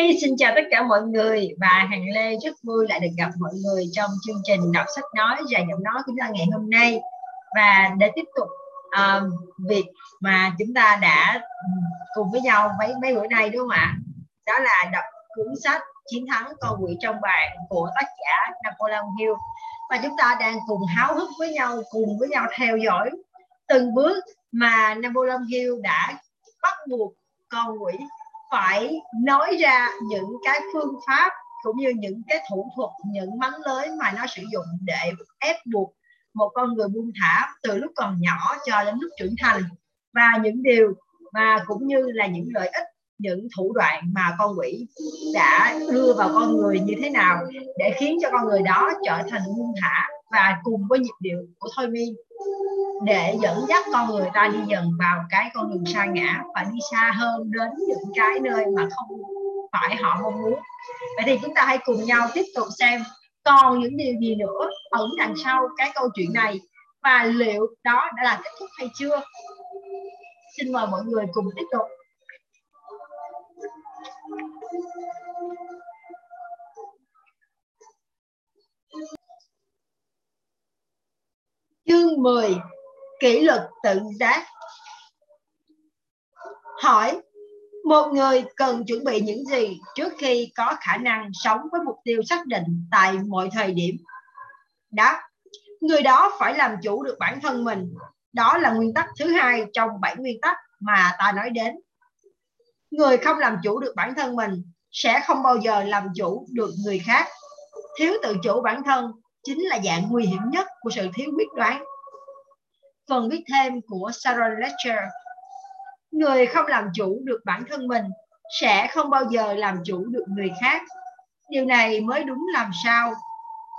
Hi, xin chào tất cả mọi người và Hằng Lê rất vui lại được gặp mọi người trong chương trình đọc sách nói và giọng nói của chúng ta ngày hôm nay và để tiếp tục um, việc mà chúng ta đã um, cùng với nhau mấy mấy bữa nay đúng không ạ? Đó là đọc cuốn sách Chiến thắng con quỷ trong bạn của tác giả Napoleon Hill và chúng ta đang cùng háo hức với nhau cùng với nhau theo dõi từng bước mà Napoleon Hill đã bắt buộc con quỷ phải nói ra những cái phương pháp cũng như những cái thủ thuật, những mánh lưới mà nó sử dụng để ép buộc một con người buông thả từ lúc còn nhỏ cho đến lúc trưởng thành. Và những điều mà cũng như là những lợi ích, những thủ đoạn mà con quỷ đã đưa vào con người như thế nào để khiến cho con người đó trở thành buông thả và cùng với nhịp điệu của thôi miên để dẫn dắt con người ta đi dần vào cái con đường xa ngã và đi xa hơn đến những cái nơi mà không phải họ mong muốn. Vậy thì chúng ta hãy cùng nhau tiếp tục xem còn những điều gì nữa ẩn đằng sau cái câu chuyện này và liệu đó đã là kết thúc hay chưa? Xin mời mọi người cùng tiếp tục. Chương 10 kỷ luật tự giác. Hỏi, một người cần chuẩn bị những gì trước khi có khả năng sống với mục tiêu xác định tại mọi thời điểm? Đáp, người đó phải làm chủ được bản thân mình. Đó là nguyên tắc thứ hai trong bảy nguyên tắc mà ta nói đến. Người không làm chủ được bản thân mình sẽ không bao giờ làm chủ được người khác. Thiếu tự chủ bản thân chính là dạng nguy hiểm nhất của sự thiếu quyết đoán. Phần viết thêm của Sarah Lecter người không làm chủ được bản thân mình sẽ không bao giờ làm chủ được người khác. Điều này mới đúng làm sao?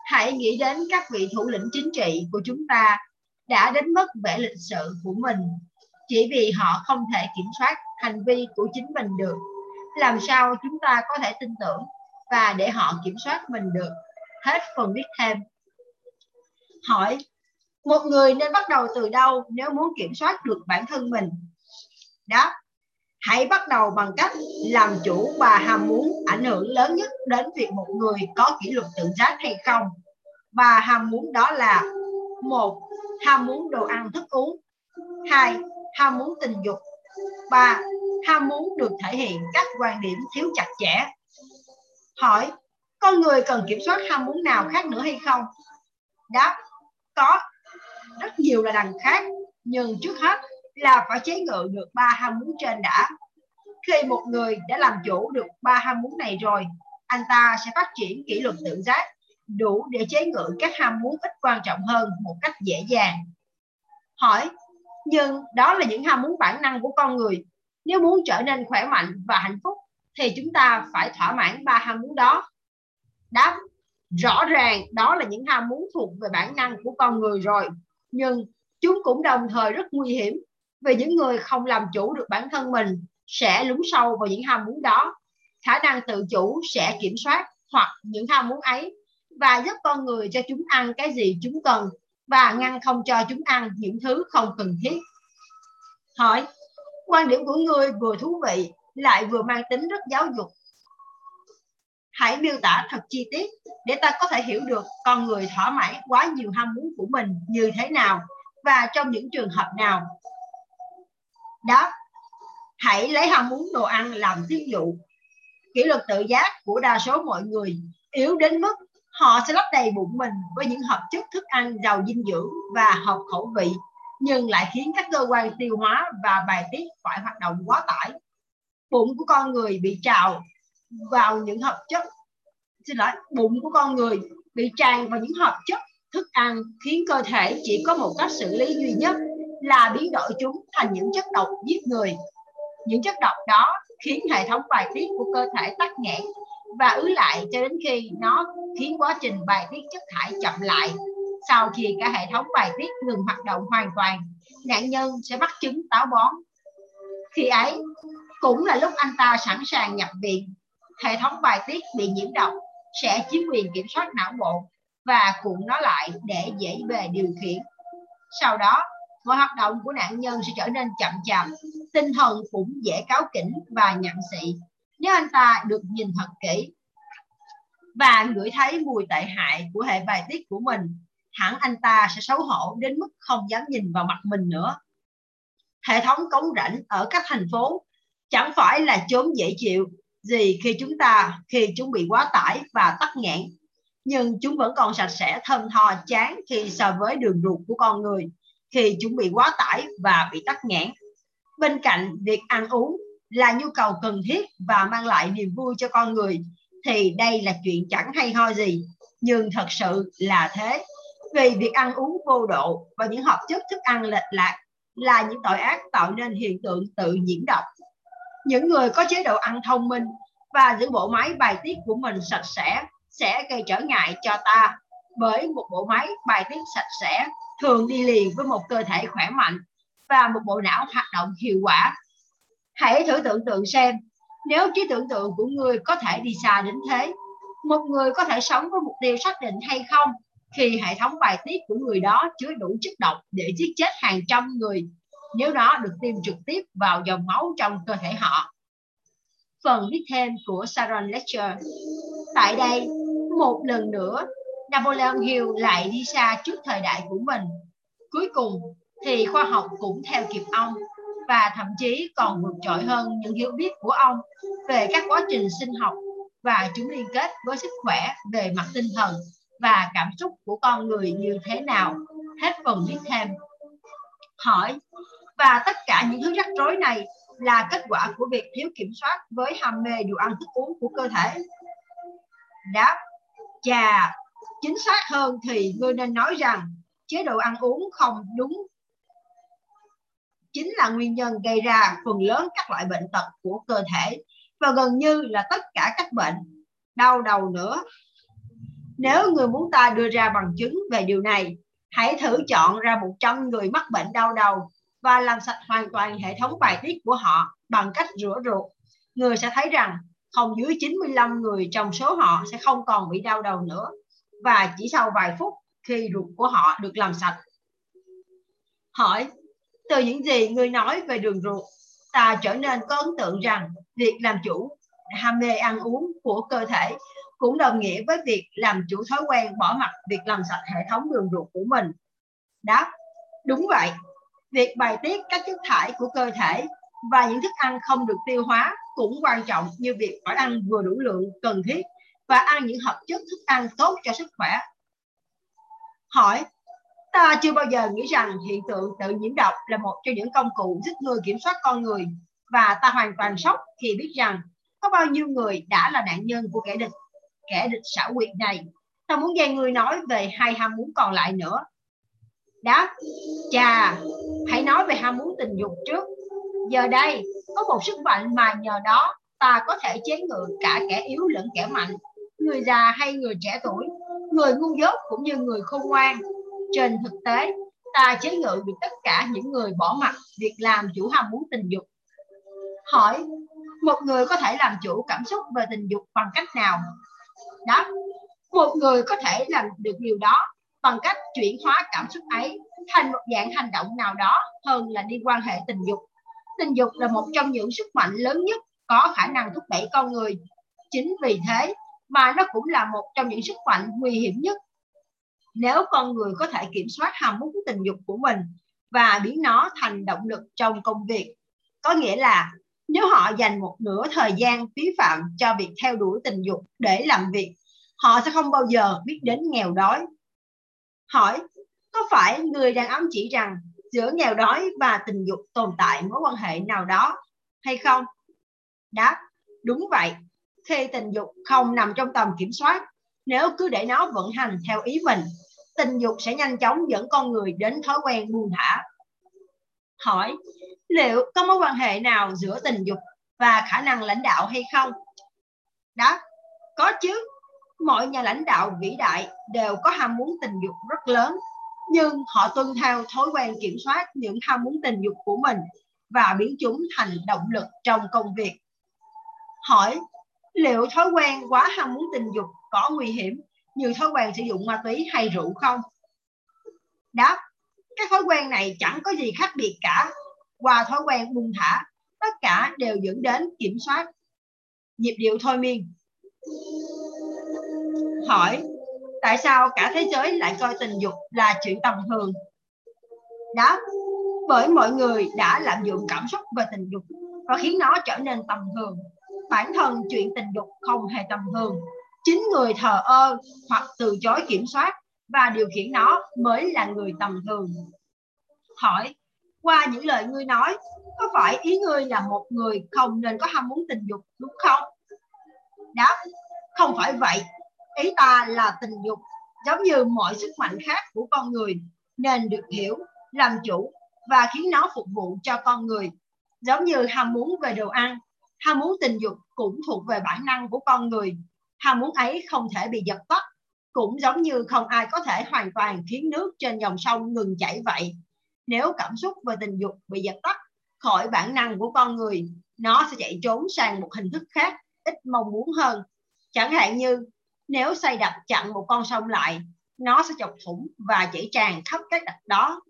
Hãy nghĩ đến các vị thủ lĩnh chính trị của chúng ta đã đánh mất vẻ lịch sự của mình. Chỉ vì họ không thể kiểm soát hành vi của chính mình được, làm sao chúng ta có thể tin tưởng và để họ kiểm soát mình được? Hết phần viết thêm hỏi một người nên bắt đầu từ đâu nếu muốn kiểm soát được bản thân mình? Đáp, hãy bắt đầu bằng cách làm chủ và ham muốn ảnh hưởng lớn nhất đến việc một người có kỷ luật tự giác hay không. Và ham muốn đó là một ham muốn đồ ăn thức uống. Hai ham muốn tình dục. Ba ham muốn được thể hiện các quan điểm thiếu chặt chẽ. Hỏi con người cần kiểm soát ham muốn nào khác nữa hay không? Đáp có rất nhiều là đằng khác, nhưng trước hết là phải chế ngự được ba ham muốn trên đã. Khi một người đã làm chủ được ba ham muốn này rồi, anh ta sẽ phát triển kỷ luật tự giác, đủ để chế ngự các ham muốn ít quan trọng hơn một cách dễ dàng. Hỏi, nhưng đó là những ham muốn bản năng của con người. Nếu muốn trở nên khỏe mạnh và hạnh phúc, thì chúng ta phải thỏa mãn ba ham muốn đó. Đáp rõ ràng, đó là những ham muốn thuộc về bản năng của con người rồi. Nhưng chúng cũng đồng thời rất nguy hiểm vì những người không làm chủ được bản thân mình sẽ lún sâu vào những ham muốn đó. Khả năng tự chủ sẽ kiểm soát hoặc những ham muốn ấy và giúp con người cho chúng ăn cái gì chúng cần và ngăn không cho chúng ăn những thứ không cần thiết. Hỏi, quan điểm của người vừa thú vị lại vừa mang tính rất giáo dục hãy miêu tả thật chi tiết để ta có thể hiểu được con người thỏa mãn quá nhiều ham muốn của mình như thế nào và trong những trường hợp nào. Đó hãy lấy ham muốn đồ ăn làm thí dụ. Kỷ luật tự giác của đa số mọi người yếu đến mức họ sẽ lấp đầy bụng mình với những hợp chất thức ăn giàu dinh dưỡng và hợp khẩu vị, nhưng lại khiến các cơ quan tiêu hóa và bài tiết phải hoạt động quá tải. Bụng của con người bị trào vào những hợp chất. Xin lỗi, bụng của con người bị tràn vào những hợp chất thức ăn khiến cơ thể chỉ có một cách xử lý duy nhất là biến đổi chúng thành những chất độc giết người. Những chất độc đó khiến hệ thống bài tiết của cơ thể tắc nghẽn và ứ lại cho đến khi nó khiến quá trình bài tiết chất thải chậm lại. Sau khi cả hệ thống bài tiết ngừng hoạt động hoàn toàn, nạn nhân sẽ mắc chứng táo bón. Khi ấy, cũng là lúc anh ta sẵn sàng nhập viện hệ thống bài tiết bị nhiễm độc sẽ chiếm quyền kiểm soát não bộ và cuộn nó lại để dễ bề điều khiển. Sau đó, mọi hoạt động của nạn nhân sẽ trở nên chậm chạp, tinh thần cũng dễ cáo kỉnh và nhậm xị. nếu anh ta được nhìn thật kỹ và ngửi thấy mùi tệ hại của hệ bài tiết của mình hẳn anh ta sẽ xấu hổ đến mức không dám nhìn vào mặt mình nữa hệ thống cống rãnh ở các thành phố chẳng phải là chốn dễ chịu gì khi chúng ta, khi chúng bị quá tải và tắc nghẽn, nhưng chúng vẫn còn sạch sẽ, thơm tho, chán khi so với đường ruột của con người. Khi chúng bị quá tải và bị tắc nghẽn, bên cạnh việc ăn uống là nhu cầu cần thiết và mang lại niềm vui cho con người, thì đây là chuyện chẳng hay ho gì. Nhưng thật sự là thế. Vì việc ăn uống vô độ và những hợp chất thức ăn lệch lạc là những tội ác tạo nên hiện tượng tự nhiễm độc những người có chế độ ăn thông minh và giữ bộ máy bài tiết của mình sạch sẽ sẽ gây trở ngại cho ta. Bởi một bộ máy bài tiết sạch sẽ thường đi liền với một cơ thể khỏe mạnh và một bộ não hoạt động hiệu quả. Hãy thử tưởng tượng xem, nếu trí tưởng tượng của người có thể đi xa đến thế, một người có thể sống với mục tiêu xác định hay không khi hệ thống bài tiết của người đó chứa đủ chất độc để giết chết hàng trăm người nếu nó được tiêm trực tiếp vào dòng máu trong cơ thể họ. Phần viết thêm của Sharon Lecter Tại đây, một lần nữa, Napoleon Hill lại đi xa trước thời đại của mình. Cuối cùng thì khoa học cũng theo kịp ông và thậm chí còn vượt trội hơn những hiểu biết của ông về các quá trình sinh học và chúng liên kết với sức khỏe về mặt tinh thần và cảm xúc của con người như thế nào. Hết phần viết thêm. Hỏi, và tất cả những thứ rắc rối này là kết quả của việc thiếu kiểm soát với ham mê đồ ăn thức uống của cơ thể. Đáp, chà, chính xác hơn thì ngươi nên nói rằng chế độ ăn uống không đúng chính là nguyên nhân gây ra phần lớn các loại bệnh tật của cơ thể và gần như là tất cả các bệnh. Đau đầu nữa. Nếu người muốn ta đưa ra bằng chứng về điều này, hãy thử chọn ra 100 người mắc bệnh đau đầu và làm sạch hoàn toàn hệ thống bài tiết của họ bằng cách rửa ruột. Người sẽ thấy rằng không dưới 95 người trong số họ sẽ không còn bị đau đầu nữa và chỉ sau vài phút khi ruột của họ được làm sạch. Hỏi, từ những gì người nói về đường ruột, ta trở nên có ấn tượng rằng việc làm chủ ham mê ăn uống của cơ thể cũng đồng nghĩa với việc làm chủ thói quen bỏ mặt việc làm sạch hệ thống đường ruột của mình. Đáp, đúng vậy. Việc bài tiết các chất thải của cơ thể và những thức ăn không được tiêu hóa cũng quan trọng như việc phải ăn vừa đủ lượng cần thiết và ăn những hợp chất thức ăn tốt cho sức khỏe. Hỏi, ta chưa bao giờ nghĩ rằng hiện tượng tự nhiễm độc là một trong những công cụ giúp người kiểm soát con người và ta hoàn toàn sốc khi biết rằng có bao nhiêu người đã là nạn nhân của kẻ địch kẻ địch xảo quyệt này Ta muốn dạy người nói về hai ham muốn còn lại nữa đáp chà, hãy nói về ham muốn tình dục trước. Giờ đây, có một sức mạnh mà nhờ đó ta có thể chế ngự cả kẻ yếu lẫn kẻ mạnh, người già hay người trẻ tuổi, người ngu dốt cũng như người khôn ngoan. Trên thực tế, ta chế ngự được tất cả những người bỏ mặt việc làm chủ ham muốn tình dục. Hỏi, một người có thể làm chủ cảm xúc về tình dục bằng cách nào? Đó một người có thể làm được điều đó bằng cách chuyển hóa cảm xúc ấy thành một dạng hành động nào đó hơn là đi quan hệ tình dục. Tình dục là một trong những sức mạnh lớn nhất có khả năng thúc đẩy con người. Chính vì thế mà nó cũng là một trong những sức mạnh nguy hiểm nhất. Nếu con người có thể kiểm soát ham muốn tình dục của mình và biến nó thành động lực trong công việc có nghĩa là nếu họ dành một nửa thời gian phí phạm cho việc theo đuổi tình dục để làm việc, họ sẽ không bao giờ biết đến nghèo đói. Hỏi, có phải người đàn ông chỉ rằng giữa nghèo đói và tình dục tồn tại mối quan hệ nào đó hay không? Đáp, đúng vậy. Khi tình dục không nằm trong tầm kiểm soát, nếu cứ để nó vận hành theo ý mình, tình dục sẽ nhanh chóng dẫn con người đến thói quen buông thả. Hỏi, liệu có mối quan hệ nào giữa tình dục và khả năng lãnh đạo hay không? Đáp, có chứ. Mọi nhà lãnh đạo vĩ đại đều có ham muốn tình dục rất lớn, nhưng họ tuân theo thói quen kiểm soát những ham muốn tình dục của mình và biến chúng thành động lực trong công việc. Hỏi, liệu thói quen quá ham muốn tình dục có nguy hiểm như thói quen sử dụng ma túy hay rượu không? Đáp, cái thói quen này chẳng có gì khác biệt cả qua thói quen buông thả tất cả đều dẫn đến kiểm soát nhịp điệu thôi miên hỏi, tại sao cả thế giới lại coi tình dục là chuyện tầm thường? Đáp, bởi mọi người đã lạm dụng cảm xúc về tình dục, và khiến nó trở nên tầm thường. Bản thân chuyện tình dục không hề tầm thường. Chính người thờ ơ hoặc từ chối kiểm soát và điều khiển nó mới là người tầm thường. Hỏi, qua những lời ngươi nói, có phải ý ngươi là một người không nên có ham muốn tình dục, đúng không? Đáp, không phải vậy ý ta là tình dục, giống như mọi sức mạnh khác của con người, nên được hiểu, làm chủ và khiến nó phục vụ cho con người. Giống như ham muốn về đồ ăn, ham muốn tình dục cũng thuộc về bản năng của con người. Ham muốn ấy không thể bị dập tắt cũng giống như không ai có thể hoàn toàn khiến nước trên dòng sông ngừng chảy vậy. Nếu cảm xúc về tình dục bị dập tắt khỏi bản năng của con người, nó sẽ chạy trốn sang một hình thức khác, ít mong muốn hơn. Chẳng hạn như nếu xây đập chặn một con sông lại, nó sẽ chọc thủng và chảy tràn khắp các đập đó.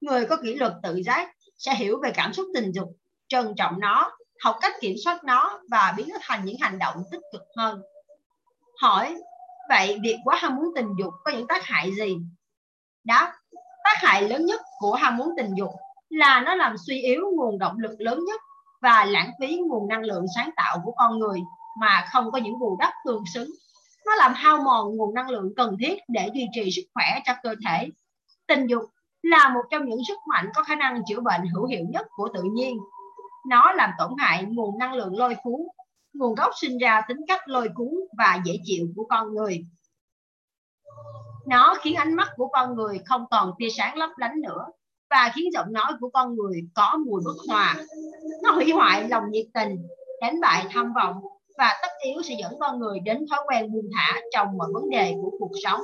Người có kỷ luật tự giác sẽ hiểu về cảm xúc tình dục, trân trọng nó, học cách kiểm soát nó và biến nó thành những hành động tích cực hơn. Hỏi, vậy việc quá ham muốn tình dục có những tác hại gì? Đáp, tác hại lớn nhất của ham muốn tình dục là nó làm suy yếu nguồn động lực lớn nhất và lãng phí nguồn năng lượng sáng tạo của con người mà không có những bù đắp tương xứng nó làm hao mòn nguồn năng lượng cần thiết để duy trì sức khỏe cho cơ thể. Tình dục là một trong những sức mạnh có khả năng chữa bệnh hữu hiệu nhất của tự nhiên. Nó làm tổn hại nguồn năng lượng lôi cuốn, nguồn gốc sinh ra tính cách lôi cuốn và dễ chịu của con người. Nó khiến ánh mắt của con người không còn tia sáng lấp lánh nữa và khiến giọng nói của con người có mùi bất hòa. Nó hủy hoại lòng nhiệt tình, đánh bại tham vọng và tất yếu sẽ dẫn con người đến thói quen buông thả trong mọi vấn đề của cuộc sống.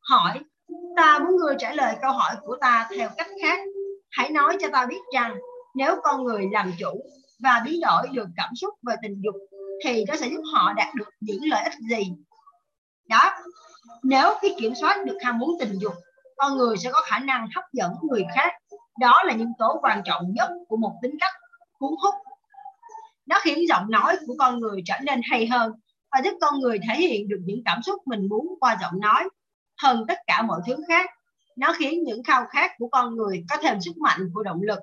Hỏi, ta muốn người trả lời câu hỏi của ta theo cách khác? Hãy nói cho ta biết rằng, nếu con người làm chủ và biến đổi được cảm xúc về tình dục, thì nó sẽ giúp họ đạt được những lợi ích gì? Đó, nếu khi kiểm soát được ham muốn tình dục, con người sẽ có khả năng hấp dẫn người khác. Đó là nhân tố quan trọng nhất của một tính cách cuốn hút nó khiến giọng nói của con người trở nên hay hơn và giúp con người thể hiện được những cảm xúc mình muốn qua giọng nói hơn tất cả mọi thứ khác. Nó khiến những khao khát của con người có thêm sức mạnh của động lực.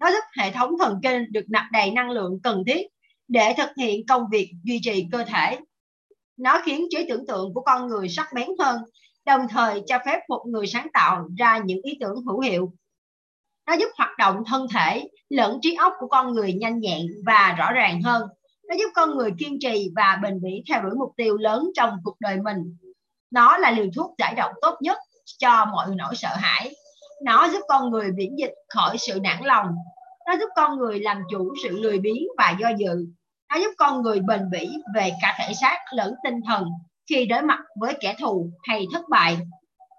Nó giúp hệ thống thần kinh được nạp đầy năng lượng cần thiết để thực hiện công việc duy trì cơ thể. Nó khiến trí tưởng tượng của con người sắc bén hơn, đồng thời cho phép một người sáng tạo ra những ý tưởng hữu hiệu nó giúp hoạt động thân thể, lẫn trí óc của con người nhanh nhẹn và rõ ràng hơn. Nó giúp con người kiên trì và bền bỉ theo đuổi mục tiêu lớn trong cuộc đời mình. Nó là liều thuốc giải độc tốt nhất cho mọi nỗi sợ hãi. Nó giúp con người miễn dịch khỏi sự nản lòng. Nó giúp con người làm chủ sự lười biếng và do dự. Nó giúp con người bền bỉ về cả thể xác lẫn tinh thần khi đối mặt với kẻ thù hay thất bại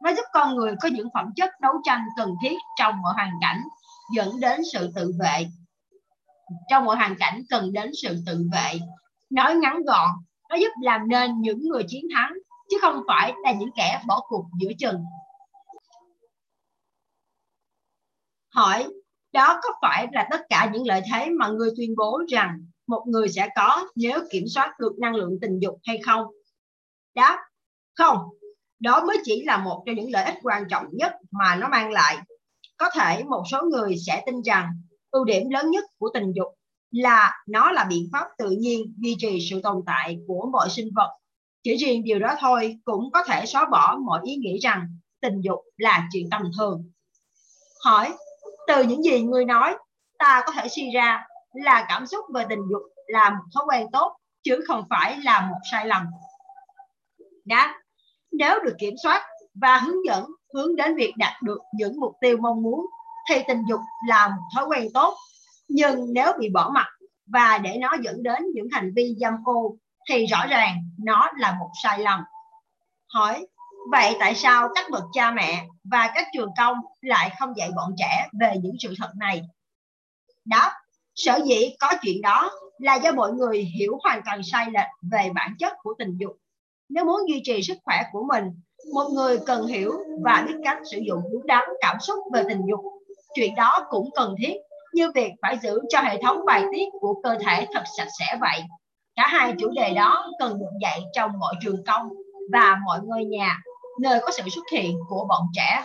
nó giúp con người có những phẩm chất đấu tranh cần thiết trong mọi hoàn cảnh, dẫn đến sự tự vệ. Trong mọi hoàn cảnh cần đến sự tự vệ. Nói ngắn gọn, nó giúp làm nên những người chiến thắng, chứ không phải là những kẻ bỏ cuộc giữa chừng. Hỏi, đó có phải là tất cả những lợi thế mà người tuyên bố rằng một người sẽ có nếu kiểm soát được năng lượng tình dục hay không? Đáp, không đó mới chỉ là một trong những lợi ích quan trọng nhất mà nó mang lại. Có thể một số người sẽ tin rằng ưu điểm lớn nhất của tình dục là nó là biện pháp tự nhiên duy trì sự tồn tại của mọi sinh vật. Chỉ riêng điều đó thôi cũng có thể xóa bỏ mọi ý nghĩ rằng tình dục là chuyện tầm thường. Hỏi, từ những gì người nói, ta có thể suy ra là cảm xúc về tình dục là một thói quen tốt chứ không phải là một sai lầm. Đã nếu được kiểm soát và hướng dẫn, hướng đến việc đạt được những mục tiêu mong muốn thì tình dục là một thói quen tốt. Nhưng nếu bị bỏ mặt và để nó dẫn đến những hành vi dâm ô thì rõ ràng nó là một sai lầm. Hỏi, vậy tại sao các bậc cha mẹ và các trường công lại không dạy bọn trẻ về những sự thật này? Đáp, sở dĩ có chuyện đó là do mọi người hiểu hoàn toàn sai lệch về bản chất của tình dục nếu muốn duy trì sức khỏe của mình một người cần hiểu và biết cách sử dụng đúng đắn cảm xúc về tình dục chuyện đó cũng cần thiết như việc phải giữ cho hệ thống bài tiết của cơ thể thật sạch sẽ vậy. Cả hai chủ đề đó cần được dạy trong mọi trường công và mọi ngôi nhà, nơi có sự xuất hiện của bọn trẻ.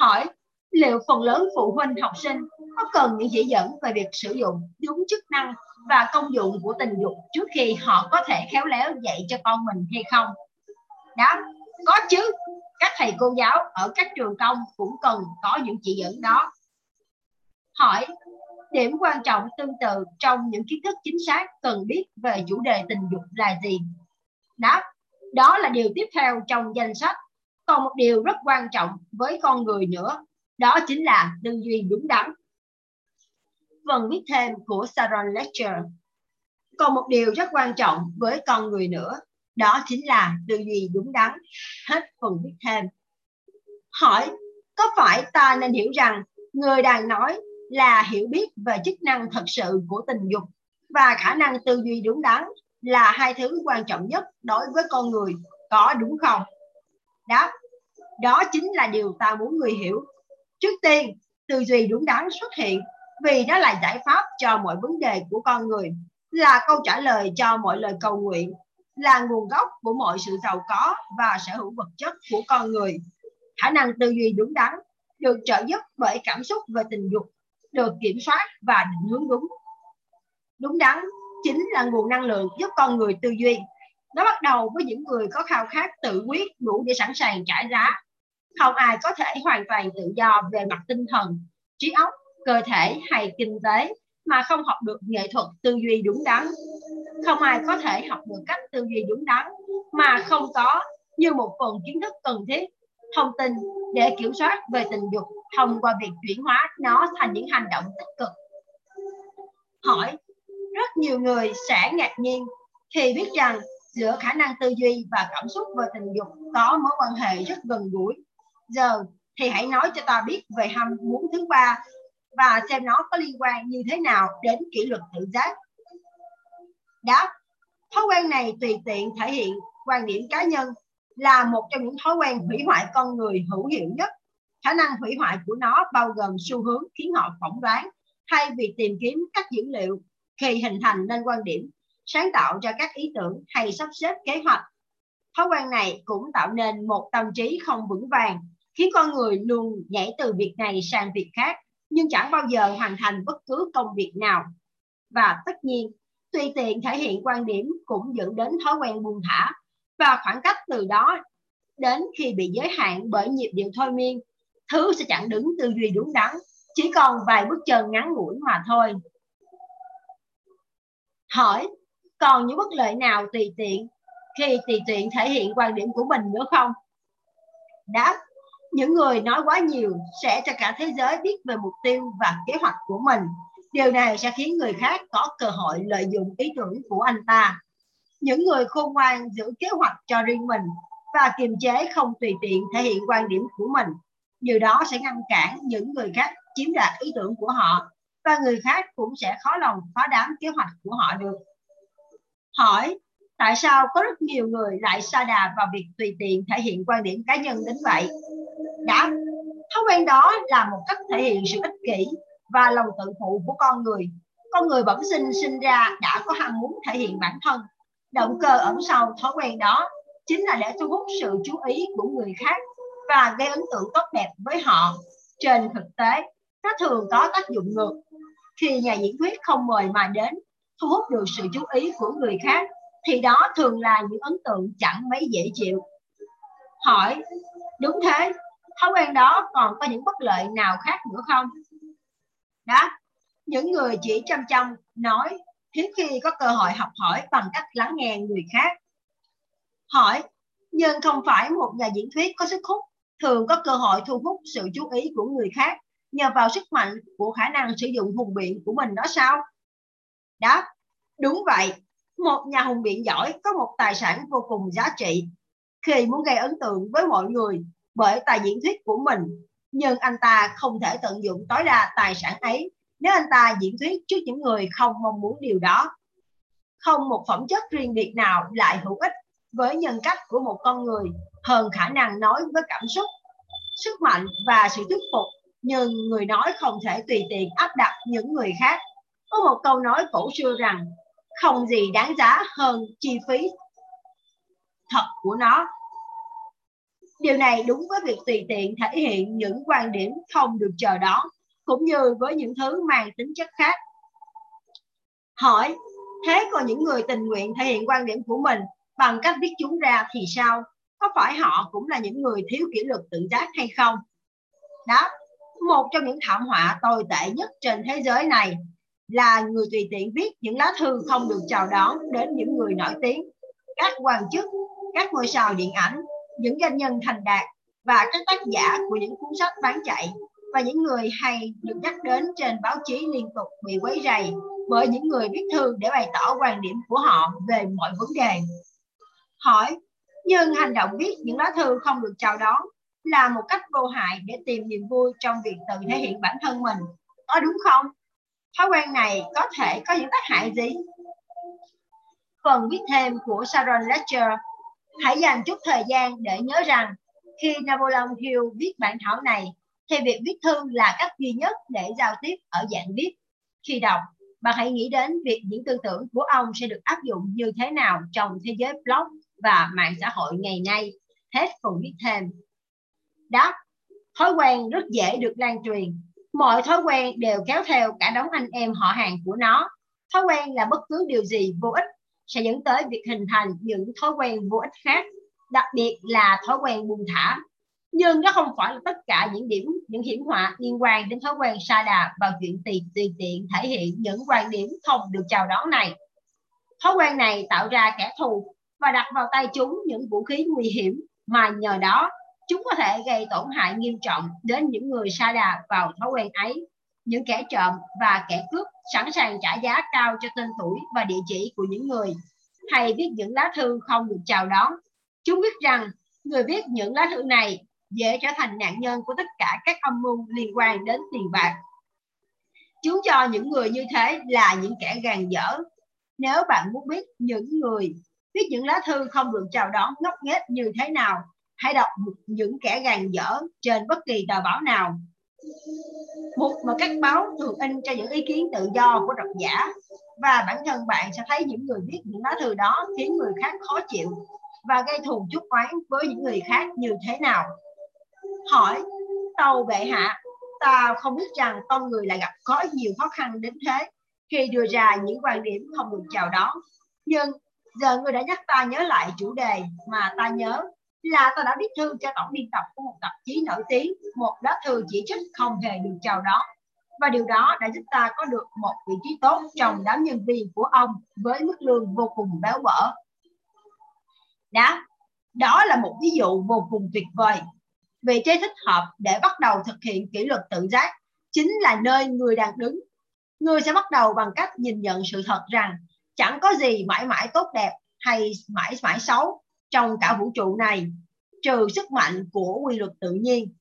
Hỏi, liệu phần lớn phụ huynh học sinh có cần những chỉ dẫn về việc sử dụng đúng chức năng và công dụng của tình dục trước khi họ có thể khéo léo dạy cho con mình hay không? Đó, có chứ. Các thầy cô giáo ở các trường công cũng cần có những chỉ dẫn đó. Hỏi, điểm quan trọng tương tự trong những kiến thức chính xác cần biết về chủ đề tình dục là gì? Đáp đó là điều tiếp theo trong danh sách. Còn một điều rất quan trọng với con người nữa, đó chính là tư duy đúng đắn. Phần viết thêm của Sharon Lecture. Còn một điều rất quan trọng với con người nữa, đó chính là tư duy đúng đắn. Hết phần viết thêm. Hỏi, có phải ta nên hiểu rằng người đang nói là hiểu biết về chức năng thật sự của tình dục và khả năng tư duy đúng đắn là hai thứ quan trọng nhất đối với con người có đúng không Đáp đó chính là điều ta muốn người hiểu trước tiên tư duy đúng đắn xuất hiện vì nó là giải pháp cho mọi vấn đề của con người, là câu trả lời cho mọi lời cầu nguyện, là nguồn gốc của mọi sự giàu có và sở hữu vật chất của con người. Khả năng tư duy đúng đắn được trợ giúp bởi cảm xúc về tình dục, được kiểm soát và định hướng đúng. Đúng đắn chính là nguồn năng lượng giúp con người tư duy. Nó bắt đầu với những người có khao khát tự quyết đủ để sẵn sàng trả giá. Không ai có thể hoàn toàn tự do về mặt tinh thần, trí óc cơ thể hay kinh tế mà không học được nghệ thuật tư duy đúng đắn không ai có thể học được cách tư duy đúng đắn mà không có như một phần kiến thức cần thiết thông tin để kiểm soát về tình dục thông qua việc chuyển hóa nó thành những hành động tích cực. Hỏi, rất nhiều người sẽ ngạc nhiên khi biết rằng giữa khả năng tư duy và cảm xúc về tình dục có mối quan hệ rất gần gũi. Giờ thì hãy nói cho ta biết về ham muốn thứ ba và xem nó có liên quan như thế nào đến kỷ luật tự giác. Đáp, thói quen này tùy tiện thể hiện quan điểm cá nhân là một trong những thói quen hủy hoại con người hữu hiệu nhất. Khả năng hủy hoại của nó bao gồm xu hướng khiến họ phỏng đoán thay vì tìm kiếm các dữ liệu khi hình thành nên quan điểm, sáng tạo ra các ý tưởng hay sắp xếp kế hoạch. Thói quen này cũng tạo nên một tâm trí không vững vàng, khiến con người luôn nhảy từ việc này sang việc khác, nhưng chẳng bao giờ hoàn thành bất cứ công việc nào. Và tất nhiên, tùy tiện thể hiện quan điểm cũng dẫn đến thói quen buông thả. Và khoảng cách từ đó đến khi bị giới hạn bởi nhịp điệu thôi miên thứ sẽ chặn đứng tư duy đúng đắn chỉ còn vài bước chân ngắn ngủi mà thôi. Hỏi còn những bất lợi nào tùy tiện khi tùy tiện thể hiện quan điểm của mình nữa không? Đáp những người nói quá nhiều sẽ cho cả thế giới biết về mục tiêu và kế hoạch của mình. Điều này sẽ khiến người khác có cơ hội lợi dụng ý tưởng của anh ta. Những người khôn ngoan giữ kế hoạch cho riêng mình và kiềm chế không tùy tiện thể hiện quan điểm của mình. Điều đó sẽ ngăn cản những người khác chiếm đoạt ý tưởng của họ và người khác cũng sẽ khó lòng phá đám kế hoạch của họ được. Hỏi, tại sao có rất nhiều người lại sa đà vào việc tùy tiện thể hiện quan điểm cá nhân đến vậy? Đã thói quen đó là một cách thể hiện sự ích kỷ và lòng tự phụ của con người. Con người bẩm sinh sinh ra đã có ham muốn thể hiện bản thân. Động cơ ẩn sau thói quen đó chính là để thu hút sự chú ý của người khác và gây ấn tượng tốt đẹp với họ. Trên thực tế, nó thường có tác dụng ngược. Khi nhà diễn thuyết không mời mà đến, thu hút được sự chú ý của người khác, thì đó thường là những ấn tượng chẳng mấy dễ chịu. Hỏi, đúng thế thói quen đó còn có những bất lợi nào khác nữa không đó những người chỉ chăm chăm nói hiếm khi có cơ hội học hỏi bằng cách lắng nghe người khác. Hỏi, nhưng không phải một nhà diễn thuyết có sức hút thường có cơ hội thu hút sự chú ý của người khác nhờ vào sức mạnh của khả năng sử dụng hùng biện của mình đó sao? Đó, đúng vậy. Một nhà hùng biện giỏi có một tài sản vô cùng giá trị khi muốn gây ấn tượng với mọi người bởi tài diễn thuyết của mình nhưng anh ta không thể tận dụng tối đa tài sản ấy nếu anh ta diễn thuyết trước những người không mong muốn điều đó. Không một phẩm chất riêng biệt nào lại hữu ích với nhân cách của một con người hơn khả năng nói với cảm xúc, sức mạnh và sự thuyết phục nhưng người nói không thể tùy tiện áp đặt những người khác. Có một câu nói cổ xưa rằng không gì đáng giá hơn chi phí thật của nó. Điều này đúng với việc tùy tiện thể hiện những quan điểm không được chờ đón, cũng như với những thứ mang tính chất khác. Hỏi, thế còn những người tình nguyện thể hiện quan điểm của mình bằng cách viết chúng ra thì sao? Có phải họ cũng là những người thiếu kỷ luật tự giác hay không? Đáp một trong những thảm họa tồi tệ nhất trên thế giới này là người tùy tiện viết những lá thư không được chào đón đến những người nổi tiếng, các quan chức, các ngôi sao điện ảnh, những doanh nhân thành đạt và các tác giả của những cuốn sách bán chạy và những người hay được nhắc đến trên báo chí liên tục bị quấy rầy bởi những người viết thư để bày tỏ quan điểm của họ về mọi vấn đề. Hỏi, nhưng hành động viết những lá thư không được chào đón là một cách vô hại để tìm niềm vui trong việc tự thể hiện bản thân mình. Có đúng không? Thói quen này có thể có những tác hại gì? Phần viết thêm của Sharon Ledger Hãy dành chút thời gian để nhớ rằng khi Napoleon Hill viết bản thảo này thì việc viết thư là cách duy nhất để giao tiếp ở dạng viết. Khi đọc, bạn hãy nghĩ đến việc những tư tưởng của ông sẽ được áp dụng như thế nào trong thế giới blog và mạng xã hội ngày nay. Hết phần viết thêm. Đáp, thói quen rất dễ được lan truyền. Mọi thói quen đều kéo theo cả đống anh em họ hàng của nó. Thói quen là bất cứ điều gì vô ích sẽ dẫn tới việc hình thành những thói quen vô ích khác, đặc biệt là thói quen buông thả. Nhưng nó không phải là tất cả những điểm, những hiểm họa liên quan đến thói quen sa đà và chuyện tùy, tùy tiện thể hiện những quan điểm không được chào đón này. Thói quen này tạo ra kẻ thù và đặt vào tay chúng những vũ khí nguy hiểm mà nhờ đó chúng có thể gây tổn hại nghiêm trọng đến những người sa đà vào thói quen ấy những kẻ trộm và kẻ cướp sẵn sàng trả giá cao cho tên tuổi và địa chỉ của những người hay viết những lá thư không được chào đón. Chúng biết rằng người viết những lá thư này dễ trở thành nạn nhân của tất cả các âm mưu liên quan đến tiền bạc. Chúng cho những người như thế là những kẻ gàn dở. Nếu bạn muốn biết những người viết những lá thư không được chào đón ngốc nghếch như thế nào, hãy đọc những kẻ gàn dở trên bất kỳ tờ báo nào mục mà các báo thường in cho những ý kiến tự do của độc giả. Và bản thân bạn sẽ thấy những người viết những lá thư đó khiến người khác khó chịu và gây thù chuốc oán với những người khác như thế nào? Hỏi, tàu bệ hạ ta không biết rằng con người lại gặp có nhiều khó khăn đến thế khi đưa ra những quan điểm không được chào đón. Nhưng giờ người đã nhắc ta nhớ lại chủ đề mà ta nhớ là tôi đã viết thư cho tổng biên tập của một tạp chí nổi tiếng một lá thư chỉ trích không hề được chào đón và điều đó đã giúp ta có được một vị trí tốt trong đám nhân viên của ông với mức lương vô cùng béo bở. Đó, đó là một ví dụ vô cùng tuyệt vời. Vị trí thích hợp để bắt đầu thực hiện kỷ luật tự giác chính là nơi người đang đứng. Người sẽ bắt đầu bằng cách nhìn nhận sự thật rằng chẳng có gì mãi mãi tốt đẹp hay mãi mãi xấu trong cả vũ trụ này, trừ sức mạnh của quy luật tự nhiên.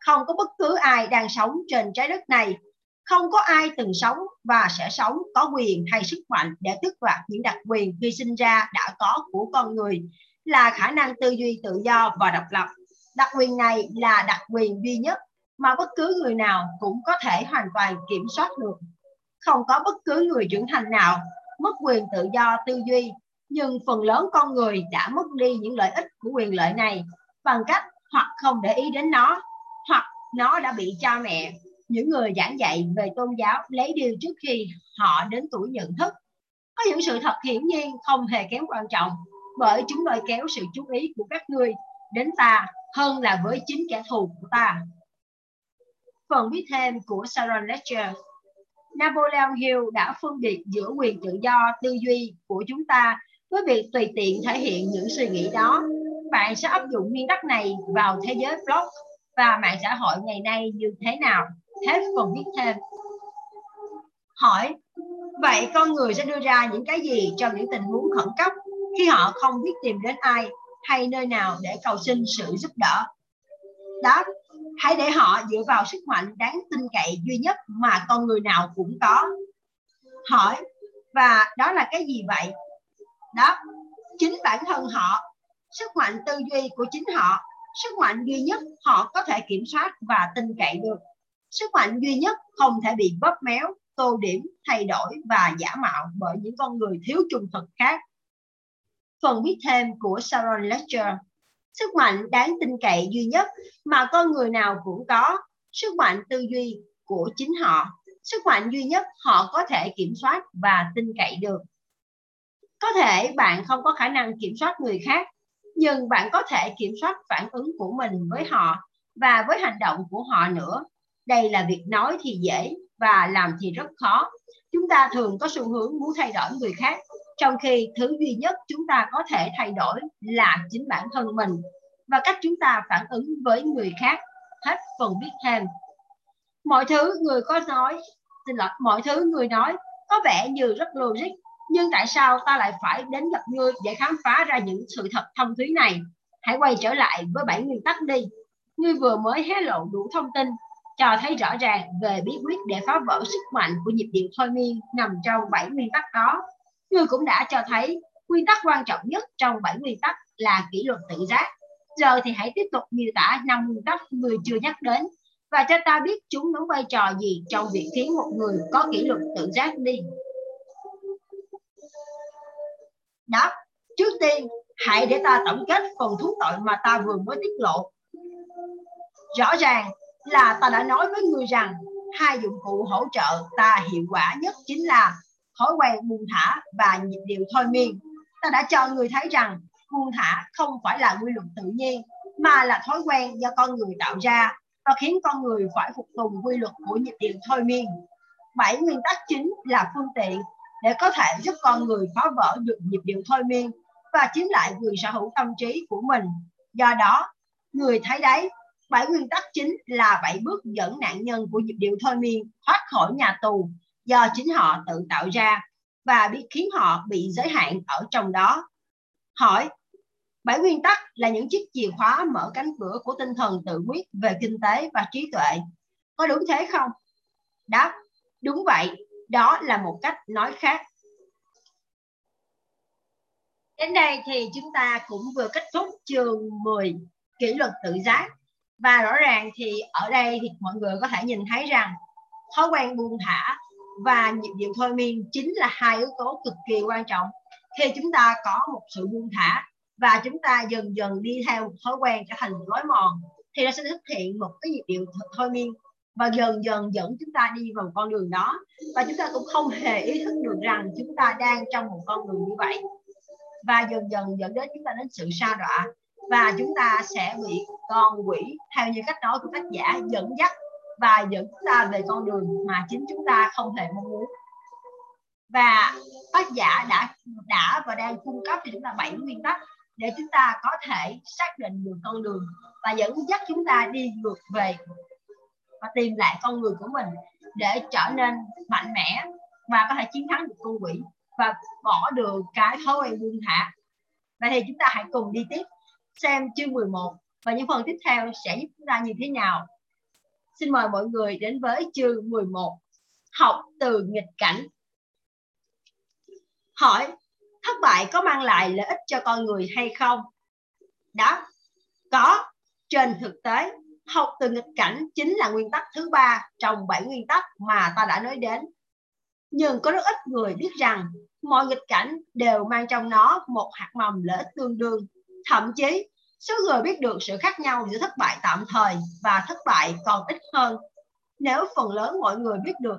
Không có bất cứ ai đang sống trên trái đất này. Không có ai từng sống và sẽ sống có quyền hay sức mạnh để tước đoạt những đặc quyền khi sinh ra đã có của con người. Là khả năng tư duy tự do và độc lập. Đặc quyền này là đặc quyền duy nhất mà bất cứ người nào cũng có thể hoàn toàn kiểm soát được. Không có bất cứ người trưởng thành nào mất quyền tự do tư duy nhưng phần lớn con người đã mất đi những lợi ích của quyền lợi này bằng cách hoặc không để ý đến nó, hoặc nó đã bị cha mẹ, những người giảng dạy về tôn giáo lấy điều trước khi họ đến tuổi nhận thức. Có những sự thật hiển nhiên không hề kém quan trọng, bởi chúng lôi kéo sự chú ý của các ngươi đến ta hơn là với chính kẻ thù của ta. Phần viết thêm của Sharon Ledger, Napoleon Hill đã phân biệt giữa quyền tự do, tư duy của chúng ta với việc tùy tiện thể hiện những suy nghĩ đó. Bạn sẽ áp dụng nguyên tắc này vào thế giới blog và mạng xã hội ngày nay như thế nào? Hết phần viết thêm. Hỏi, vậy con người sẽ đưa ra những cái gì trong những tình huống khẩn cấp khi họ không biết tìm đến ai hay nơi nào để cầu xin sự giúp đỡ? Đó hãy để họ dựa vào sức mạnh đáng tin cậy duy nhất mà con người nào cũng có. Hỏi, và đó là cái gì vậy? Đó, chính bản thân họ, sức mạnh tư duy của chính họ, sức mạnh duy nhất họ có thể kiểm soát và tin cậy được. Sức mạnh duy nhất không thể bị bóp méo, tô điểm, thay đổi và giả mạo bởi những con người thiếu trung thực khác. Phần biết thêm của Sharon Lecter sức mạnh đáng tin cậy duy nhất mà con người nào cũng có, sức mạnh tư duy của chính họ. Sức mạnh duy nhất họ có thể kiểm soát và tin cậy được có thể bạn không có khả năng kiểm soát người khác, nhưng bạn có thể kiểm soát phản ứng của mình với họ và với hành động của họ nữa. Đây là việc nói thì dễ và làm thì rất khó. Chúng ta thường có xu hướng muốn thay đổi người khác, trong khi thứ duy nhất chúng ta có thể thay đổi là chính bản thân mình và cách chúng ta phản ứng với người khác. Hết phần biết thêm. Mọi thứ người có nói, xin lỗi, mọi thứ người nói có vẻ như rất logic nhưng tại sao ta lại phải đến gặp ngươi để khám phá ra những sự thật thâm thúy này? Hãy quay trở lại với bảy nguyên tắc đi. Ngươi vừa mới hé lộ đủ thông tin, cho thấy rõ ràng về bí quyết để phá vỡ sức mạnh của nhịp điệu thôi miên nằm trong bảy nguyên tắc đó. Ngươi cũng đã cho thấy nguyên tắc quan trọng nhất trong bảy nguyên tắc là kỷ luật tự giác. Giờ thì hãy tiếp tục miêu tả năm nguyên tắc người chưa nhắc đến và cho ta biết chúng đóng vai trò gì trong việc khiến một người có kỷ luật tự giác đi đó. Trước tiên, hãy để ta tổng kết phần thú tội mà ta vừa mới tiết lộ. Rõ ràng là ta đã nói với người rằng hai dụng cụ hỗ trợ ta hiệu quả nhất chính là thói quen buông thả và nhịp điệu thôi miên. Ta đã cho người thấy rằng buông thả không phải là quy luật tự nhiên, mà là thói quen do con người tạo ra và khiến con người phải phục tùng quy luật của nhịp điệu thôi miên. Bảy nguyên tắc chính là phương tiện để có thể giúp con người phá vỡ được nhịp điệu thôi miên và chiếm lại quyền sở hữu tâm trí của mình. Do đó, người thấy đấy, bảy nguyên tắc chính là bảy bước dẫn nạn nhân của nhịp điệu thôi miên thoát khỏi nhà tù do chính họ tự tạo ra và bị khiến họ bị giới hạn ở trong đó. Hỏi, bảy nguyên tắc là những chiếc chìa khóa mở cánh cửa của tinh thần tự quyết về kinh tế và trí tuệ. Có đúng thế không? Đáp, đúng vậy đó là một cách nói khác. Đến đây thì chúng ta cũng vừa kết thúc chương 10 kỷ luật tự giác. Và rõ ràng thì ở đây thì mọi người có thể nhìn thấy rằng thói quen buông thả và nhịp điệu thôi miên chính là hai yếu tố cực kỳ quan trọng. Khi chúng ta có một sự buông thả và chúng ta dần dần đi theo thói quen trở thành một lối mòn thì nó sẽ xuất hiện một cái nhịp điệu thôi miên và dần dần dẫn chúng ta đi vào con đường đó và chúng ta cũng không hề ý thức được rằng chúng ta đang trong một con đường như vậy và dần dần dẫn đến chúng ta đến sự sa đọa và chúng ta sẽ bị con quỷ theo như cách nói của tác giả dẫn dắt và dẫn chúng ta về con đường mà chính chúng ta không hề mong muốn và tác giả đã đã và đang cung cấp cho chúng ta bảy nguyên tắc để chúng ta có thể xác định được con đường và dẫn dắt chúng ta đi ngược về và tìm lại con người của mình để trở nên mạnh mẽ và có thể chiến thắng được con quỷ và bỏ được cái thói quen buông thả. Vậy thì chúng ta hãy cùng đi tiếp xem chương 11 và những phần tiếp theo sẽ giúp chúng ta như thế nào. Xin mời mọi người đến với chương 11 học từ nghịch cảnh. Hỏi, thất bại có mang lại lợi ích cho con người hay không? Đó có, trên thực tế học từ nghịch cảnh chính là nguyên tắc thứ ba trong bảy nguyên tắc mà ta đã nói đến. Nhưng có rất ít người biết rằng mọi nghịch cảnh đều mang trong nó một hạt mầm lợi ích tương đương. Thậm chí, số người biết được sự khác nhau giữa thất bại tạm thời và thất bại còn ít hơn. Nếu phần lớn mọi người biết được,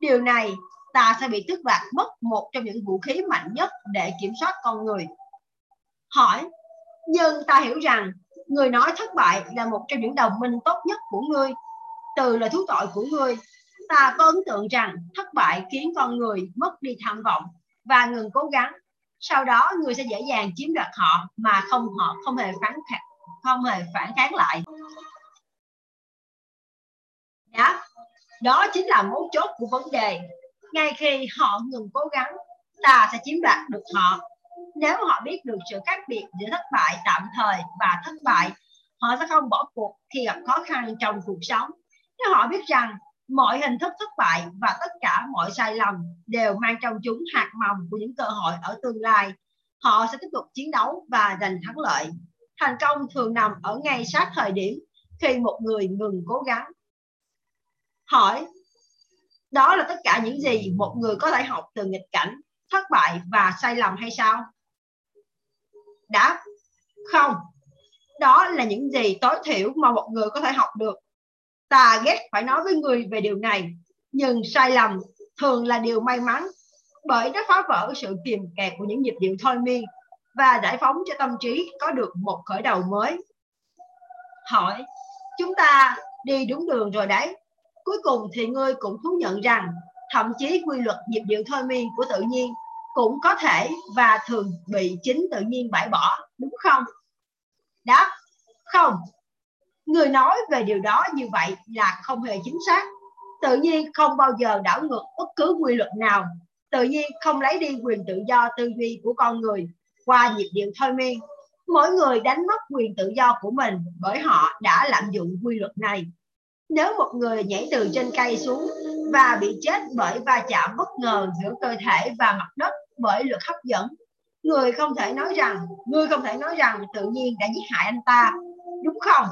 điều này ta sẽ bị tước đoạt mất một trong những vũ khí mạnh nhất để kiểm soát con người. Hỏi, nhưng ta hiểu rằng người nói thất bại là một trong những đồng minh tốt nhất của ngươi. Từ là thú tội của ngươi ta có ấn tượng rằng thất bại khiến con người mất đi tham vọng và ngừng cố gắng. Sau đó người sẽ dễ dàng chiếm đoạt họ mà không họ không hề phản kháng không hề phản kháng lại. Đó, đó chính là mấu chốt của vấn đề. Ngay khi họ ngừng cố gắng ta sẽ chiếm đoạt được họ nếu họ biết được sự khác biệt giữa thất bại tạm thời và thất bại, họ sẽ không bỏ cuộc khi gặp khó khăn trong cuộc sống. Nếu họ biết rằng mọi hình thức thất bại và tất cả mọi sai lầm đều mang trong chúng hạt mầm của những cơ hội ở tương lai, họ sẽ tiếp tục chiến đấu và giành thắng lợi. Thành công thường nằm ở ngay sát thời điểm khi một người ngừng cố gắng. Hỏi, đó là tất cả những gì một người có thể học từ nghịch cảnh, thất bại và sai lầm hay sao? Đáp không? Đó là những gì tối thiểu mà một người có thể học được. Ta ghét phải nói với người về điều này, nhưng sai lầm thường là điều may mắn, bởi nó phá vỡ sự kìm kẹt của những nhịp điệu thôi miên và giải phóng cho tâm trí có được một khởi đầu mới. Hỏi, chúng ta đi đúng đường rồi đấy. Cuối cùng thì ngươi cũng thú nhận rằng thậm chí quy luật nhịp điệu thôi miên của tự nhiên cũng có thể và thường bị chính tự nhiên bãi bỏ, đúng không? Đáp không. Người nói về điều đó như vậy là không hề chính xác. Tự nhiên không bao giờ đảo ngược bất cứ quy luật nào. Tự nhiên không lấy đi quyền tự do tư duy của con người qua nhịp điệu thôi miên. Mỗi người đánh mất quyền tự do của mình bởi họ đã lạm dụng quy luật này. Nếu một người nhảy từ trên cây xuống và bị chết bởi va chạm bất ngờ giữa cơ thể và mặt đất bởi luật hấp dẫn. Người không thể nói rằng, người không thể nói rằng tự nhiên đã giết hại anh ta, đúng không?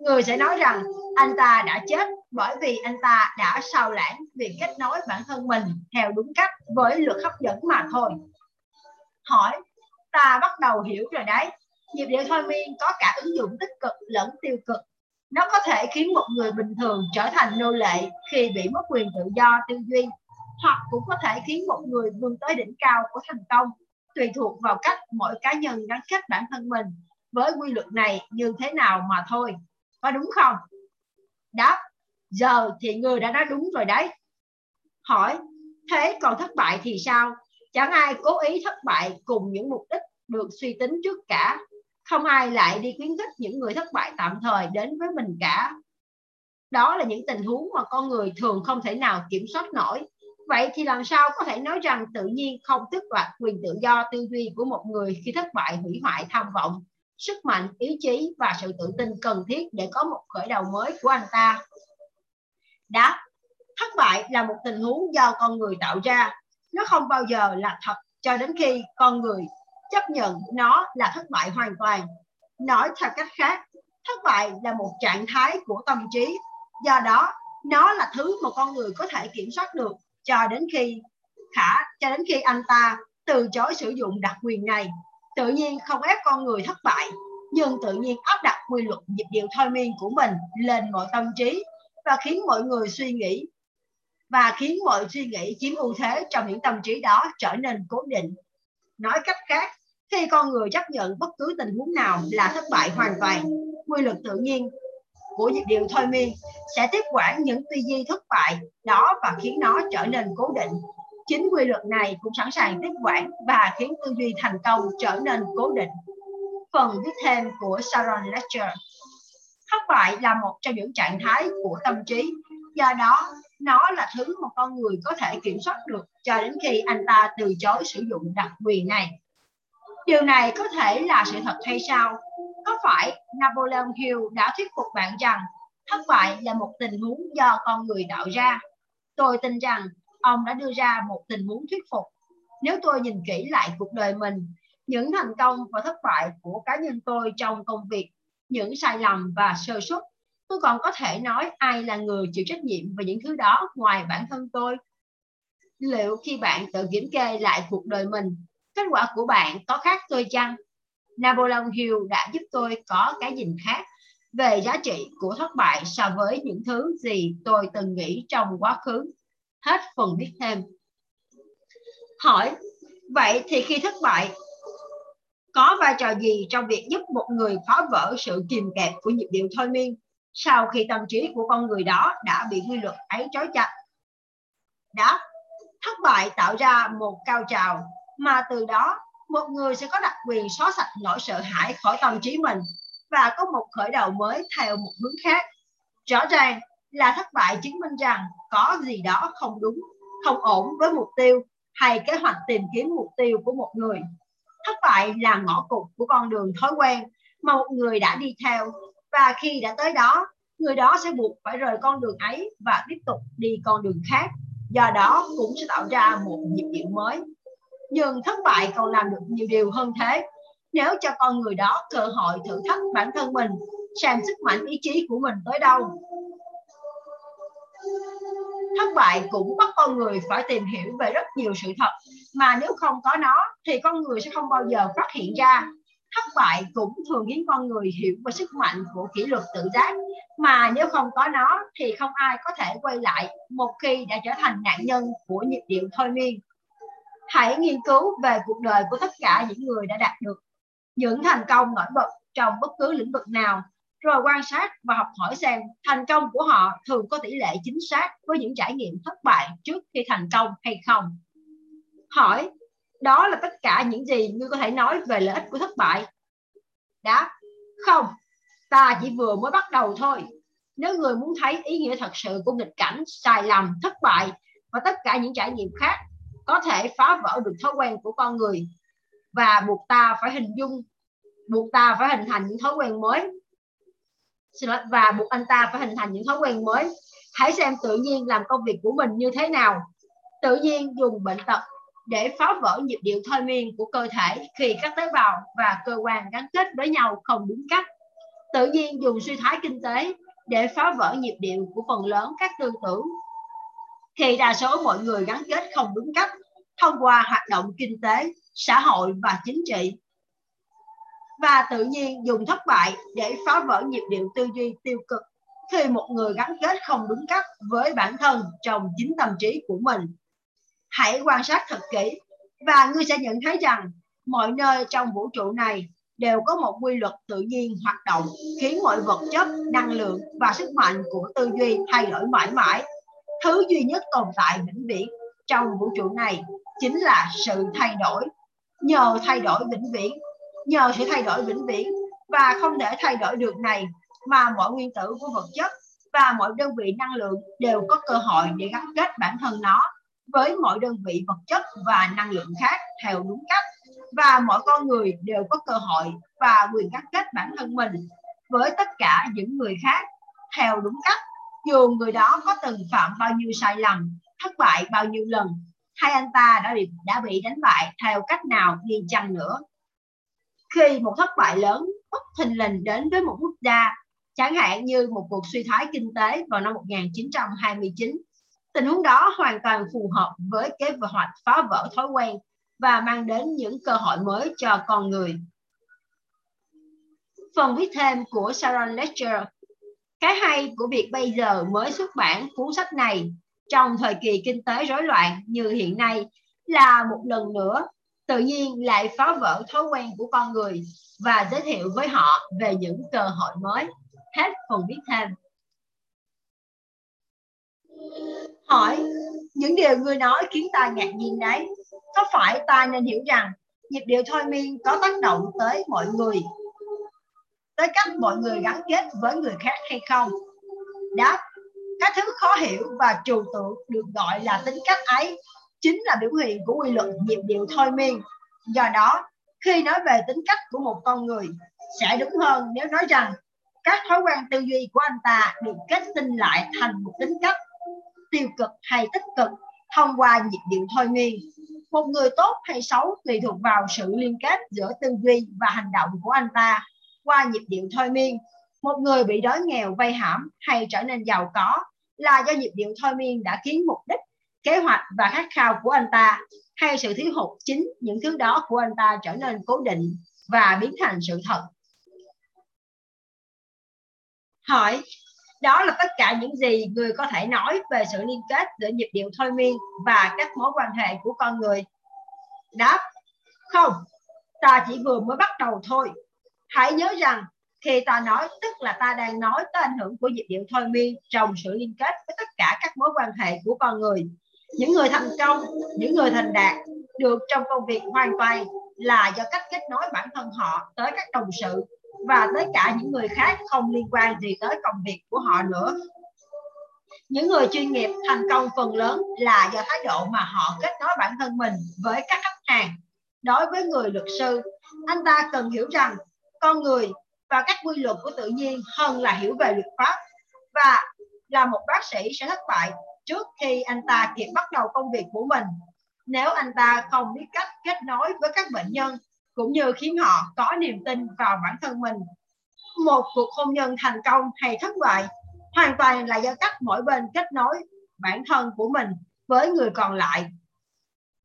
Người sẽ nói rằng anh ta đã chết bởi vì anh ta đã sao lãng việc kết nối bản thân mình theo đúng cách với luật hấp dẫn mà thôi. Hỏi, ta bắt đầu hiểu rồi đấy. Nhịp điệu thôi, miên, có cả ứng dụng tích cực lẫn tiêu cực. Nó có thể khiến một người bình thường trở thành nô lệ khi bị mất quyền tự do, tư duy hoặc cũng có thể khiến một người vươn tới đỉnh cao của thành công, tùy thuộc vào cách mỗi cá nhân gắn kết bản thân mình với quy luật này như thế nào mà thôi. Có đúng không? Đáp, giờ thì người đã nói đúng rồi đấy. Hỏi, thế còn thất bại thì sao? Chẳng ai cố ý thất bại cùng những mục đích được suy tính trước cả. Không ai lại đi khuyến khích những người thất bại tạm thời đến với mình cả. Đó là những tình huống mà con người thường không thể nào kiểm soát nổi vậy thì làm sao có thể nói rằng tự nhiên không tước đoạt quyền tự do tư duy của một người khi thất bại, hủy hoại, tham vọng? Sức mạnh, ý chí và sự tự tin cần thiết để có một khởi đầu mới của anh ta. Đáp, thất bại là một tình huống do con người tạo ra. Nó không bao giờ là thật cho đến khi con người chấp nhận nó là thất bại hoàn toàn. Nói theo cách khác, thất bại là một trạng thái của tâm trí. Do đó, nó là thứ mà con người có thể kiểm soát được cho đến khi khả cho đến khi anh ta từ chối sử dụng đặc quyền này. Tự nhiên không ép con người thất bại, nhưng tự nhiên áp đặt quy luật nhịp điệu thôi miên của mình lên mọi tâm trí và khiến mọi người suy nghĩ và khiến mọi suy nghĩ chiếm ưu thế trong những tâm trí đó trở nên cố định. Nói cách khác, khi con người chấp nhận bất cứ tình huống nào là thất bại hoàn toàn, quy luật tự nhiên của nhịp điều thôi miên sẽ tiếp quản những tư duy thất bại đó và khiến nó trở nên cố định. Chính quy luật này cũng sẵn sàng tiếp quản và khiến tư duy thành công trở nên cố định. Phần viết thêm của Sharon Lecter thất bại là một trong những trạng thái của tâm trí. Do đó, nó là thứ mà con người có thể kiểm soát được cho đến khi anh ta từ chối sử dụng đặc quyền này. Điều này có thể là sự thật hay sao? Có phải Napoleon Hill đã thuyết phục bạn rằng thất bại là một tình huống do con người tạo ra? Tôi tin rằng ông đã đưa ra một tình huống thuyết phục. Nếu tôi nhìn kỹ lại cuộc đời mình, những thành công và thất bại của cá nhân tôi trong công việc, những sai lầm và sơ suất, tôi còn có thể nói ai là người chịu trách nhiệm về những thứ đó ngoài bản thân tôi? Liệu khi bạn tự kiểm kê lại cuộc đời mình, kết quả của bạn có khác tôi chăng? Napoleon Hill đã giúp tôi có cái nhìn khác về giá trị của thất bại so với những thứ gì tôi từng nghĩ trong quá khứ. Hết phần biết thêm. Hỏi, vậy thì khi thất bại, có vai trò gì trong việc giúp một người phá vỡ sự kìm kẹp của nhịp điệu thôi miên sau khi tâm trí của con người đó đã bị quy luật ấy trói chặt? Đáp, thất bại tạo ra một cao trào mà từ đó một người sẽ có đặc quyền xóa sạch nỗi sợ hãi khỏi tâm trí mình và có một khởi đầu mới theo một hướng khác. Rõ ràng là thất bại chứng minh rằng có gì đó không đúng, không ổn với mục tiêu hay kế hoạch tìm kiếm mục tiêu của một người. Thất bại là ngõ cụt của con đường thói quen mà một người đã đi theo và khi đã tới đó, người đó sẽ buộc phải rời con đường ấy và tiếp tục đi con đường khác. Do đó cũng sẽ tạo ra một nhịp điệu mới nhưng thất bại còn làm được nhiều điều hơn thế. Nếu cho con người đó cơ hội thử thách bản thân mình xem sức mạnh ý chí của mình tới đâu? Thất bại cũng bắt con người phải tìm hiểu về rất nhiều sự thật, mà nếu không có nó thì con người sẽ không bao giờ phát hiện ra. Thất bại cũng thường khiến con người hiểu về sức mạnh của kỷ luật tự giác, mà nếu không có nó thì không ai có thể quay lại một khi đã trở thành nạn nhân của nhịp điệu thôi miên hãy nghiên cứu về cuộc đời của tất cả những người đã đạt được những thành công nổi bật trong bất cứ lĩnh vực nào rồi quan sát và học hỏi xem thành công của họ thường có tỷ lệ chính xác với những trải nghiệm thất bại trước khi thành công hay không. Hỏi, đó là tất cả những gì ngươi có thể nói về lợi ích của thất bại? Đáp, không, ta chỉ vừa mới bắt đầu thôi. Nếu người muốn thấy ý nghĩa thật sự của nghịch cảnh, sai lầm, thất bại và tất cả những trải nghiệm khác có thể phá vỡ được thói quen của con người và buộc ta phải hình dung, buộc ta phải hình thành những thói quen mới. Và buộc anh ta phải hình thành những thói quen mới. Hãy xem tự nhiên làm công việc của mình như thế nào. Tự nhiên dùng bệnh tật để phá vỡ nhịp điệu thôi miên của cơ thể khi các tế bào và cơ quan gắn kết với nhau không đúng cách. Tự nhiên dùng suy thoái kinh tế để phá vỡ nhịp điệu của phần lớn các tư tưởng thì đa số mọi người gắn kết không đúng cách thông qua hoạt động kinh tế xã hội và chính trị và tự nhiên dùng thất bại để phá vỡ nhịp điệu tư duy tiêu cực khi một người gắn kết không đúng cách với bản thân trong chính tâm trí của mình. Hãy quan sát thật kỹ và ngươi sẽ nhận thấy rằng mọi nơi trong vũ trụ này đều có một quy luật tự nhiên hoạt động khiến mọi vật chất, năng lượng và sức mạnh của tư duy thay đổi mãi mãi. Thứ duy nhất tồn tại vĩnh viễn trong vũ trụ này chính là sự thay đổi. Nhờ thay đổi vĩnh viễn, nhờ sự thay đổi vĩnh viễn và không thể thay đổi được này mà mọi nguyên tử của vật chất và mọi đơn vị năng lượng đều có cơ hội để gắn kết bản thân nó với mọi đơn vị vật chất và năng lượng khác theo đúng cách và mọi con người đều có cơ hội và quyền gắn kết bản thân mình với tất cả những người khác theo đúng cách dù người đó có từng phạm bao nhiêu sai lầm thất bại bao nhiêu lần hay anh ta đã bị đã bị đánh bại theo cách nào đi chăng nữa khi một thất bại lớn bất thình lình đến với một quốc gia, chẳng hạn như một cuộc suy thoái kinh tế vào năm 1929. Tình huống đó hoàn toàn phù hợp với kế hoạch phá vỡ thói quen và mang đến những cơ hội mới cho con người. Phần viết thêm của Sharon Lecter cái hay của việc bây giờ mới xuất bản cuốn sách này trong thời kỳ kinh tế rối loạn như hiện nay là một lần nữa tự nhiên lại phá vỡ thói quen của con người và giới thiệu với họ về những cơ hội mới. Hết phần viết thêm. Hỏi, những điều người nói khiến ta ngạc nhiên đấy. Có phải ta nên hiểu rằng nhịp điệu thôi miên có tác động tới mọi người, tới cách mọi người gắn kết với người khác hay không? Đáp, các thứ khó hiểu và trừu tượng được gọi là tính cách ấy chính là biểu hiện của quy luật nhịp điệu thôi miên. Do đó, khi nói về tính cách của một con người, sẽ đúng hơn nếu nói rằng các thói quen tư duy của anh ta được kết tinh lại thành một tính cách tiêu cực hay tích cực thông qua nhịp điệu thôi miên. Một người tốt hay xấu tùy thuộc vào sự liên kết giữa tư duy và hành động của anh ta qua nhịp điệu thôi miên. Một người bị đói nghèo, vay hãm hay trở nên giàu có là do nhịp điệu thôi miên đã khiến mục đích, kế hoạch và khát khao của anh ta, hay sự thiếu hụt chính những thứ đó của anh ta trở nên cố định và biến thành sự thật. Hỏi, đó là tất cả những gì người có thể nói về sự liên kết giữa nhịp điệu thôi miên và các mối quan hệ của con người? Đáp, không, ta chỉ vừa mới bắt đầu thôi hãy nhớ rằng, khi ta nói, tức là ta đang nói tới ảnh hưởng của nhịp điệu thôi miên trong sự liên kết với tất cả các mối quan hệ của con người. Những người thành công, những người thành đạt được trong công việc hoàn toàn là do cách kết nối bản thân họ tới các đồng sự và tới cả những người khác không liên quan gì tới công việc của họ nữa. Những người chuyên nghiệp thành công phần lớn là do thái độ mà họ kết nối bản thân mình với các khách hàng. Đối với người luật sư, anh ta cần hiểu rằng con người và các quy luật của tự nhiên hơn là hiểu về luật pháp. Và là một bác sĩ sẽ thất bại trước khi anh ta kịp bắt đầu công việc của mình. Nếu anh ta không biết cách kết nối với các bệnh nhân, cũng như khiến họ có niềm tin vào bản thân mình. Một cuộc hôn nhân thành công hay thất bại hoàn toàn là do cách mỗi bên kết nối bản thân của mình với người còn lại.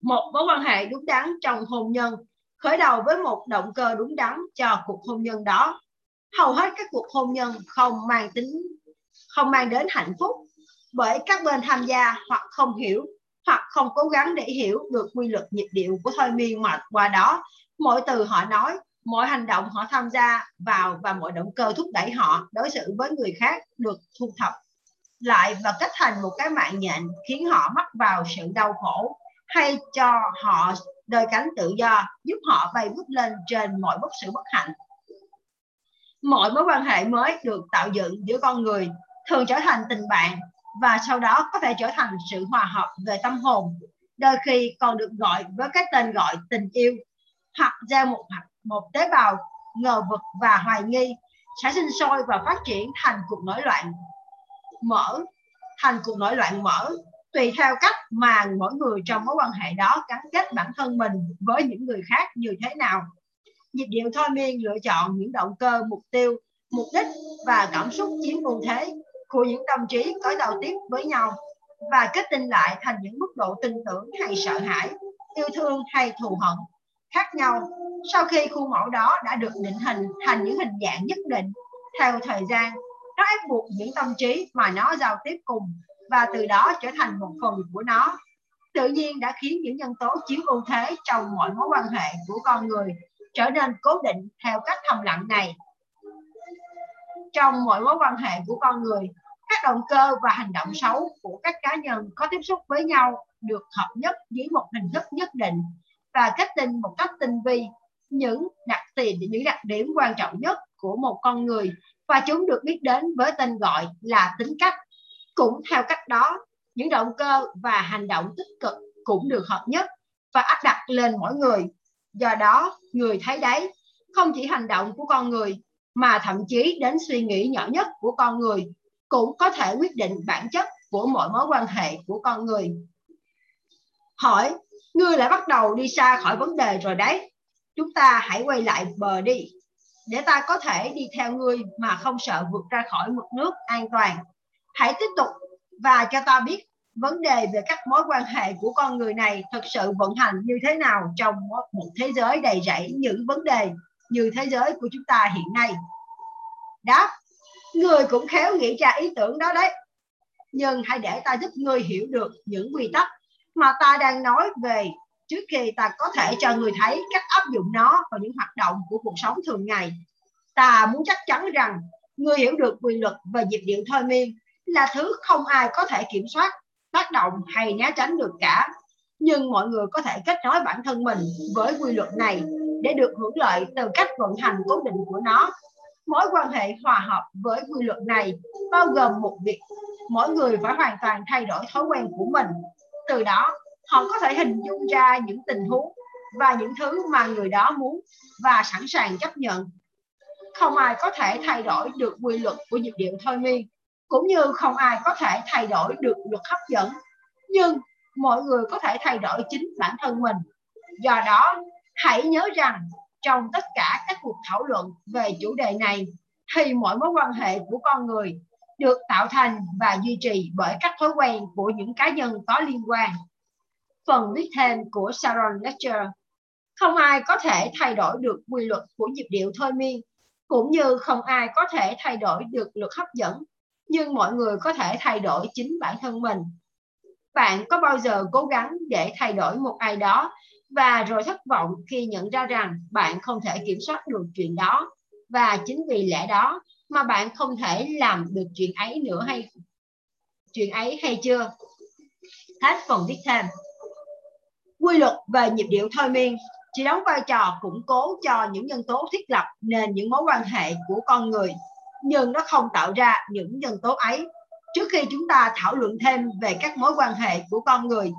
Một mối quan hệ đúng đắn trong hôn nhân khởi đầu với một động cơ đúng đắn cho cuộc hôn nhân đó. Hầu hết các cuộc hôn nhân không mang tính, không mang đến hạnh phúc bởi các bên tham gia hoặc không hiểu hoặc không cố gắng để hiểu được quy luật nhịp điệu của thôi miên mà qua đó. Mỗi từ họ nói mọi hành động họ tham gia vào và mọi động cơ thúc đẩy họ đối xử với người khác được thu thập lại và kết thành một cái mạng nhện khiến họ mắc vào sự đau khổ hay cho họ đời cánh tự do, giúp họ bay vút lên trên mọi bất sự bất hạnh. Mọi mối quan hệ mới được tạo dựng giữa con người, thường trở thành tình bạn, và sau đó có thể trở thành sự hòa hợp về tâm hồn. Đôi khi còn được gọi với cái tên gọi tình yêu, hoặc gieo một một tế bào ngờ vực và hoài nghi, sẽ sinh sôi và phát triển thành cuộc nổi loạn mở, thành cuộc nổi loạn mở tùy theo cách mà mỗi người trong mối quan hệ đó gắn kết bản thân mình với những người khác như thế nào. Nhịp điệu thôi miên lựa chọn những động cơ, mục tiêu, mục đích và cảm xúc chiếm ưu thế của những tâm trí có giao tiếp với nhau và kết tinh lại thành những mức độ tin tưởng hay sợ hãi, yêu thương hay thù hận khác nhau. Sau khi khuôn mẫu đó đã được định hình thành những hình dạng nhất định theo thời gian, nó ép buộc những tâm trí mà nó giao tiếp cùng và từ đó trở thành một phần của nó. Tự nhiên đã khiến những nhân tố chiếm ưu thế trong mọi mối quan hệ của con người trở nên cố định theo cách thầm lặng này. Trong mọi mối quan hệ của con người, các động cơ và hành động xấu của các cá nhân có tiếp xúc với nhau được hợp nhất dưới một hình thức nhất định và kết tinh một cách tinh vi. Những đặc tiền những đặc điểm quan trọng nhất của một con người và chúng được biết đến với tên gọi là tính cách cũng theo cách đó, những động cơ và hành động tích cực cũng được hợp nhất và áp đặt lên mỗi người. Do đó, người thấy đấy, không chỉ hành động của con người, mà thậm chí đến suy nghĩ nhỏ nhất của con người cũng có thể quyết định bản chất của mọi mối quan hệ của con người. Hỏi, ngươi lại bắt đầu đi xa khỏi vấn đề rồi đấy. Chúng ta hãy quay lại bờ đi. Để ta có thể đi theo ngươi mà không sợ vượt ra khỏi mực nước an toàn hãy tiếp tục và cho ta biết vấn đề về các mối quan hệ của con người này thực sự vận hành như thế nào trong một thế giới đầy rẫy những vấn đề như thế giới của chúng ta hiện nay. Đáp, người cũng khéo nghĩ ra ý tưởng đó đấy. Nhưng hãy để ta giúp người hiểu được những quy tắc mà ta đang nói về trước khi ta có thể cho người thấy cách áp dụng nó vào những hoạt động của cuộc sống thường ngày. Ta muốn chắc chắn rằng người hiểu được quy luật và nhịp điệu thôi miên là thứ không ai có thể kiểm soát, tác động hay né tránh được cả. Nhưng mọi người có thể kết nối bản thân mình với quy luật này để được hưởng lợi từ cách vận hành cố định của nó. Mối quan hệ hòa hợp với quy luật này bao gồm một việc, mỗi người phải hoàn toàn thay đổi thói quen của mình. Từ đó, họ có thể hình dung ra những tình huống và những thứ mà người đó muốn và sẵn sàng chấp nhận. Không ai có thể thay đổi được quy luật của nhịp điệu thôi miên cũng như không ai có thể thay đổi được luật hấp dẫn nhưng mọi người có thể thay đổi chính bản thân mình do đó hãy nhớ rằng trong tất cả các cuộc thảo luận về chủ đề này thì mọi mối quan hệ của con người được tạo thành và duy trì bởi các thói quen của những cá nhân có liên quan. Phần viết thêm của Sharon Lecter Không ai có thể thay đổi được quy luật của nhịp điệu thôi miên, cũng như không ai có thể thay đổi được luật hấp dẫn, nhưng mọi người có thể thay đổi chính bản thân mình. Bạn có bao giờ cố gắng để thay đổi một ai đó và rồi thất vọng khi nhận ra rằng bạn không thể kiểm soát được chuyện đó? Và chính vì lẽ đó mà bạn không thể làm được chuyện ấy nữa hay, chuyện ấy hay chưa? Hết phần viết thêm quy luật về nhịp điệu thôi miên. Chỉ đóng vai trò củng cố cho những nhân tố thiết lập nên những mối quan hệ của con người nhưng nó không tạo ra những nhân tố ấy. Trước khi chúng ta thảo luận thêm về các mối quan hệ của con người,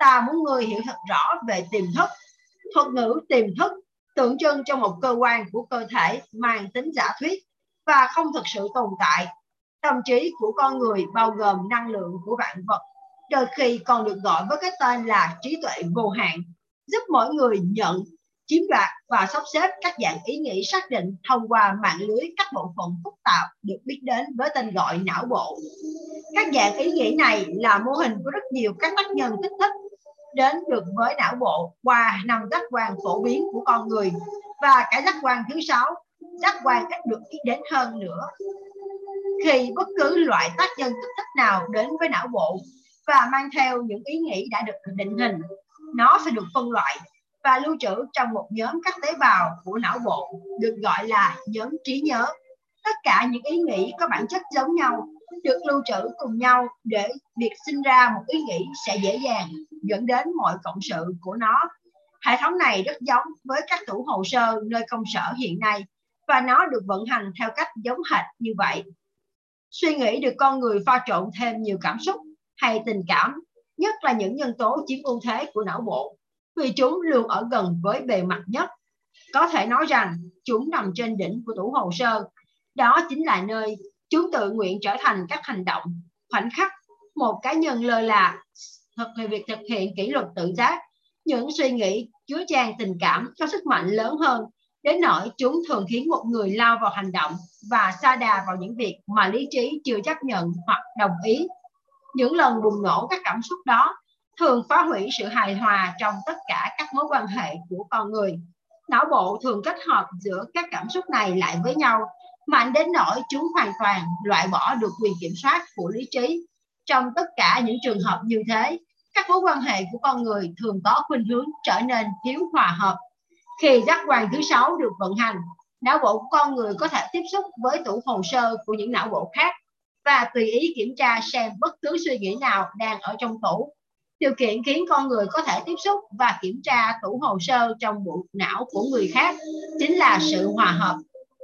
ta muốn người hiểu thật rõ về tiềm thức. Thuật ngữ tiềm thức tượng trưng cho một cơ quan của cơ thể mang tính giả thuyết và không thực sự tồn tại. Tâm trí của con người bao gồm năng lượng của vạn vật. Đôi khi còn được gọi với cái tên là trí tuệ vô hạn, giúp mỗi người nhận chiếm đoạt và sắp xếp các dạng ý nghĩ xác định thông qua mạng lưới các bộ phận phức tạp được biết đến với tên gọi não bộ. Các dạng ý nghĩ này là mô hình của rất nhiều các tác nhân kích thích đến được với não bộ qua năm giác quan phổ biến của con người và cả giác quan thứ sáu, giác quan ít được biết đến hơn nữa. Khi bất cứ loại tác nhân kích thích nào đến với não bộ và mang theo những ý nghĩ đã được định hình, nó sẽ được phân loại và lưu trữ trong một nhóm các tế bào của não bộ được gọi là nhóm trí nhớ. Tất cả những ý nghĩ có bản chất giống nhau được lưu trữ cùng nhau để việc sinh ra một ý nghĩ sẽ dễ dàng dẫn đến mọi cộng sự của nó. Hệ thống này rất giống với các tủ hồ sơ nơi công sở hiện nay và nó được vận hành theo cách giống hệt như vậy. Suy nghĩ được con người pha trộn thêm nhiều cảm xúc hay tình cảm, nhất là những nhân tố chiếm ưu thế của não bộ vì chúng luôn ở gần với bề mặt nhất. Có thể nói rằng chúng nằm trên đỉnh của tủ hồ sơ. Đó chính là nơi chúng tự nguyện trở thành các hành động, khoảnh khắc một cá nhân lơ là thực hiện việc thực hiện kỷ luật tự giác. Những suy nghĩ chứa chan tình cảm có sức mạnh lớn hơn đến nỗi chúng thường khiến một người lao vào hành động và xa đà vào những việc mà lý trí chưa chấp nhận hoặc đồng ý. Những lần bùng nổ các cảm xúc đó thường phá hủy sự hài hòa trong tất cả các mối quan hệ của con người. Não bộ thường kết hợp giữa các cảm xúc này lại với nhau, mạnh đến nỗi chúng hoàn toàn loại bỏ được quyền kiểm soát của lý trí. Trong tất cả những trường hợp như thế, các mối quan hệ của con người thường có khuynh hướng trở nên thiếu hòa hợp. Khi giác quan thứ sáu được vận hành, não bộ của con người có thể tiếp xúc với tủ hồ sơ của những não bộ khác và tùy ý kiểm tra xem bất cứ suy nghĩ nào đang ở trong tủ điều kiện khiến con người có thể tiếp xúc và kiểm tra tủ hồ sơ trong bộ não của người khác chính là sự hòa hợp.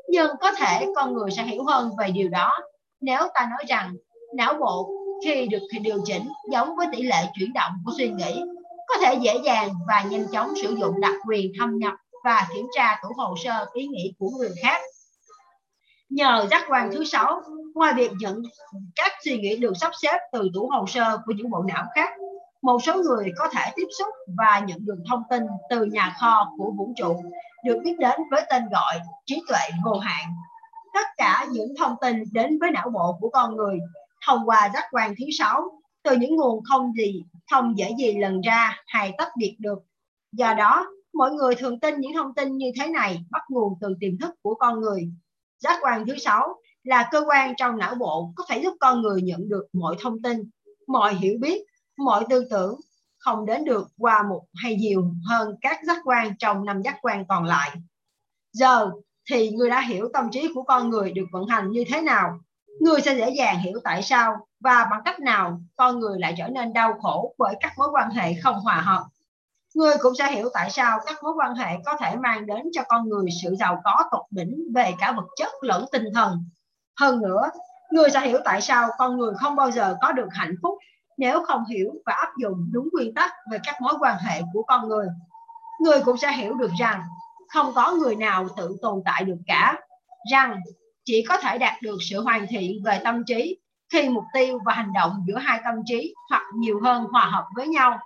Nhưng có thể con người sẽ hiểu hơn về điều đó nếu ta nói rằng não bộ khi được điều chỉnh giống với tỷ lệ chuyển động của suy nghĩ, có thể dễ dàng và nhanh chóng sử dụng đặc quyền thâm nhập và kiểm tra tủ hồ sơ ý nghĩ của người khác. Nhờ giác quan thứ sáu, ngoài việc nhận các suy nghĩ được sắp xếp từ tủ hồ sơ của những bộ não khác một số người có thể tiếp xúc và nhận được thông tin từ nhà kho của vũ trụ được biết đến với tên gọi trí tuệ vô hạn. Tất cả những thông tin đến với não bộ của con người thông qua giác quan thứ sáu từ những nguồn không gì không dễ gì lần ra hay tách biệt được. Do đó, mọi người thường tin những thông tin như thế này bắt nguồn từ tiềm thức của con người. Giác quan thứ sáu là cơ quan trong não bộ có thể giúp con người nhận được mọi thông tin, mọi hiểu biết mọi tư tưởng không đến được qua một hay nhiều hơn các giác quan trong năm giác quan còn lại. Giờ thì người đã hiểu tâm trí của con người được vận hành như thế nào. Người sẽ dễ dàng hiểu tại sao và bằng cách nào con người lại trở nên đau khổ bởi các mối quan hệ không hòa hợp. Người cũng sẽ hiểu tại sao các mối quan hệ có thể mang đến cho con người sự giàu có tột đỉnh về cả vật chất lẫn tinh thần. Hơn nữa, người sẽ hiểu tại sao con người không bao giờ có được hạnh phúc nếu không hiểu và áp dụng đúng nguyên tắc về các mối quan hệ của con người. Người cũng sẽ hiểu được rằng không có người nào tự tồn tại được cả, rằng chỉ có thể đạt được sự hoàn thiện về tâm trí khi mục tiêu và hành động giữa hai tâm trí hoặc nhiều hơn hòa hợp với nhau.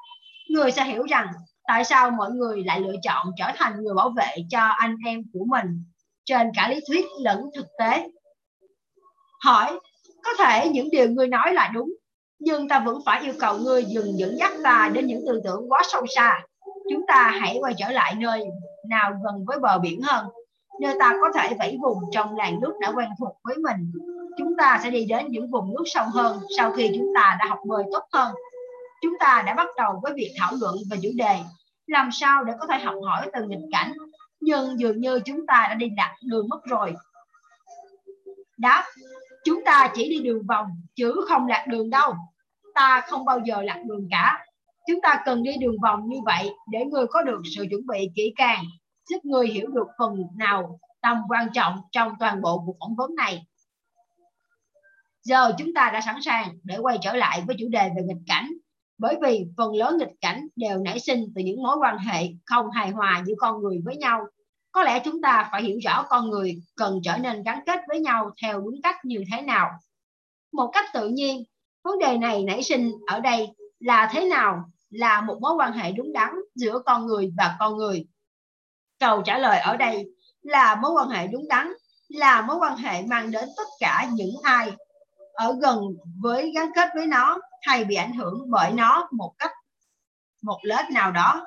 Người sẽ hiểu rằng tại sao mọi người lại lựa chọn trở thành người bảo vệ cho anh em của mình trên cả lý thuyết lẫn thực tế. Hỏi, có thể những điều người nói là đúng nhưng ta vẫn phải yêu cầu ngươi dừng dẫn dắt ta đến những tư tưởng quá sâu xa. Chúng ta hãy quay trở lại nơi nào gần với bờ biển hơn, nơi ta có thể vẫy vùng trong làn nước đã quen thuộc với mình. Chúng ta sẽ đi đến những vùng nước sâu hơn sau khi chúng ta đã học bơi tốt hơn. Chúng ta đã bắt đầu với việc thảo luận về chủ đề làm sao để có thể học hỏi từ nghịch cảnh. Nhưng dường như chúng ta đã đi lạc đường mất rồi. Đáp, chúng ta chỉ đi đường vòng chứ không lạc đường đâu ta không bao giờ lạc đường cả. Chúng ta cần đi đường vòng như vậy để người có được sự chuẩn bị kỹ càng, giúp người hiểu được phần nào tầm quan trọng trong toàn bộ cuộc phỏng vấn này. Giờ chúng ta đã sẵn sàng để quay trở lại với chủ đề về nghịch cảnh, bởi vì phần lớn nghịch cảnh đều nảy sinh từ những mối quan hệ không hài hòa giữa con người với nhau. Có lẽ chúng ta phải hiểu rõ con người cần trở nên gắn kết với nhau theo đúng cách như thế nào. Một cách tự nhiên vấn đề này nảy sinh ở đây là thế nào là một mối quan hệ đúng đắn giữa con người và con người? Câu trả lời ở đây là mối quan hệ đúng đắn là mối quan hệ mang đến tất cả những ai ở gần với, gắn kết với nó hay bị ảnh hưởng bởi nó một cách, một lớp nào đó.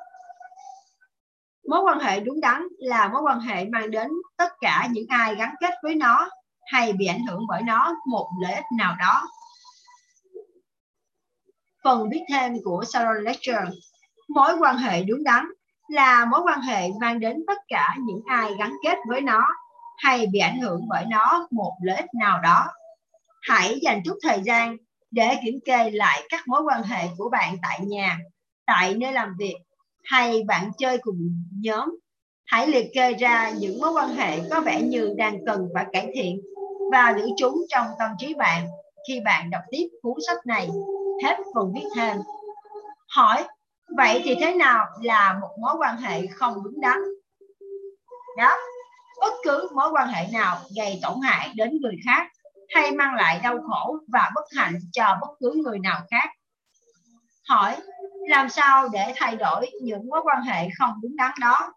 Mối quan hệ đúng đắn là mối quan hệ mang đến tất cả những ai gắn kết với nó hay bị ảnh hưởng bởi nó một lợi ích nào đó phần viết thêm của Sharon Lecture mối quan hệ đúng đắn là mối quan hệ mang đến tất cả những ai gắn kết với nó hay bị ảnh hưởng bởi nó một lợi ích nào đó. Hãy dành chút thời gian để kiểm kê lại các mối quan hệ của bạn tại nhà, tại nơi làm việc hay bạn chơi cùng nhóm. Hãy liệt kê ra những mối quan hệ có vẻ như đang cần phải cải thiện và giữ chúng trong tâm trí bạn khi bạn đọc tiếp cuốn sách này hết phần viết thêm. Hỏi, vậy thì thế nào là một mối quan hệ không đúng đắn? Đó. Bất cứ mối quan hệ nào gây tổn hại đến người khác hay mang lại đau khổ và bất hạnh cho bất cứ người nào khác. Hỏi, làm sao để thay đổi những mối quan hệ không đúng đắn đó?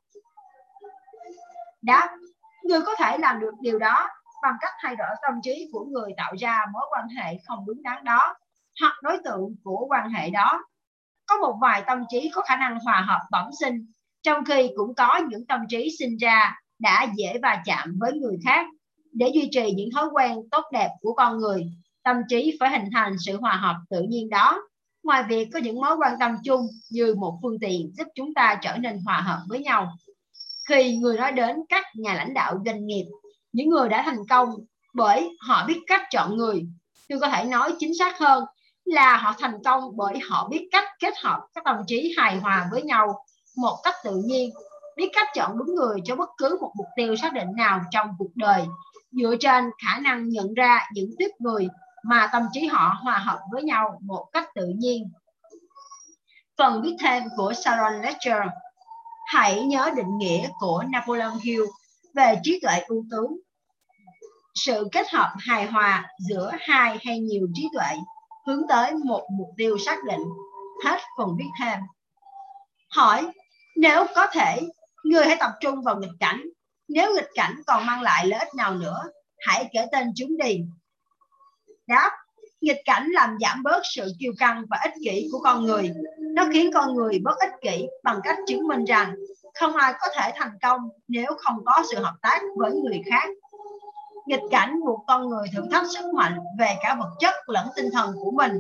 Đáp, người có thể làm được điều đó bằng cách thay đổi tâm trí của người tạo ra mối quan hệ không đúng đắn đó hoặc đối tượng của quan hệ đó. Có một vài tâm trí có khả năng hòa hợp bẩm sinh, trong khi cũng có những tâm trí sinh ra đã dễ va chạm với người khác. Để duy trì những thói quen tốt đẹp của con người, tâm trí phải hình thành sự hòa hợp tự nhiên đó. Ngoài việc có những mối quan tâm chung như một phương tiện giúp chúng ta trở nên hòa hợp với nhau. Khi người nói đến các nhà lãnh đạo doanh nghiệp, những người đã thành công bởi họ biết cách chọn người, tôi có thể nói chính xác hơn là họ thành công bởi họ biết cách kết hợp các tâm trí hài hòa với nhau một cách tự nhiên, biết cách chọn đúng người cho bất cứ một mục tiêu xác định nào trong cuộc đời dựa trên khả năng nhận ra những tuyết người mà tâm trí họ hòa hợp với nhau một cách tự nhiên. Phần viết thêm của Sharon Lecter Hãy nhớ định nghĩa của Napoleon Hill về trí tuệ ưu tú. Sự kết hợp hài hòa giữa hai hay nhiều trí tuệ hướng tới một mục tiêu xác định. Hết phần viết thêm. Hỏi, nếu có thể, người hãy tập trung vào nghịch cảnh. Nếu nghịch cảnh còn mang lại lợi ích nào nữa, hãy kể tên chúng đi. Đáp, nghịch cảnh làm giảm bớt sự kiêu căng và ích kỷ của con người. Nó khiến con người bớt ích kỷ bằng cách chứng minh rằng không ai có thể thành công nếu không có sự hợp tác với người khác. Nghịch cảnh buộc con người thử thách sức mạnh về cả vật chất lẫn tinh thần của mình.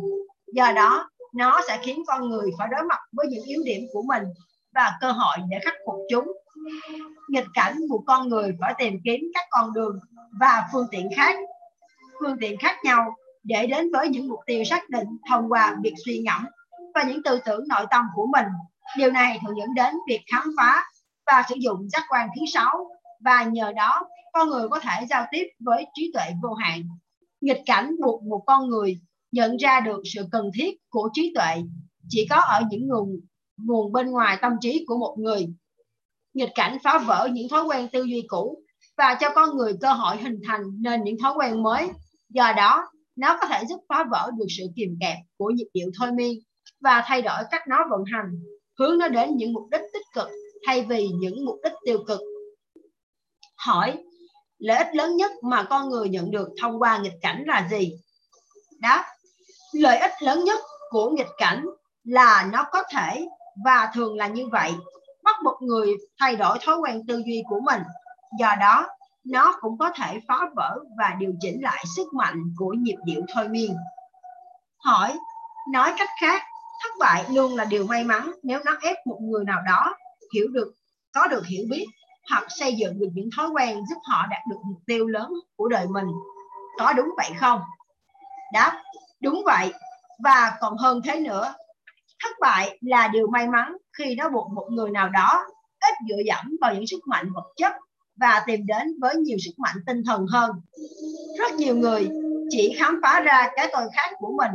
Do đó, nó sẽ khiến con người phải đối mặt với những yếu điểm của mình và cơ hội để khắc phục chúng. Nghịch cảnh buộc con người phải tìm kiếm các con đường và phương tiện khác phương tiện khác nhau để đến với những mục tiêu xác định thông qua việc suy ngẫm và những tư tưởng nội tâm của mình. Điều này thường dẫn đến việc khám phá và sử dụng giác quan thứ sáu và nhờ đó con người có thể giao tiếp với trí tuệ vô hạn. Nghịch cảnh buộc một con người nhận ra được sự cần thiết của trí tuệ chỉ có ở những nguồn nguồn bên ngoài tâm trí của một người. Nghịch cảnh phá vỡ những thói quen tư duy cũ và cho con người cơ hội hình thành nên những thói quen mới Do đó, nó có thể giúp phá vỡ được sự kìm kẹp của nhịp điệu thôi miên và thay đổi cách nó vận hành, hướng nó đến những mục đích tích cực thay vì những mục đích tiêu cực. Hỏi, lợi ích lớn nhất mà con người nhận được thông qua nghịch cảnh là gì? Đáp, lợi ích lớn nhất của nghịch cảnh là nó có thể và thường là như vậy bắt một người thay đổi thói quen tư duy của mình. Do đó, nó cũng có thể phá vỡ và điều chỉnh lại sức mạnh của nhịp điệu thôi miên. Hỏi, nói cách khác, thất bại luôn là điều may mắn nếu nó ép một người nào đó hiểu được, có được hiểu biết hoặc xây dựng được những thói quen giúp họ đạt được mục tiêu lớn của đời mình. Có đúng vậy không? Đáp, đúng vậy. Và còn hơn thế nữa, thất bại là điều may mắn khi nó buộc một người nào đó ít dựa dẫm vào những sức mạnh vật chất và tìm đến với nhiều sức mạnh tinh thần hơn. Rất nhiều người chỉ khám phá ra cái tôi khác của mình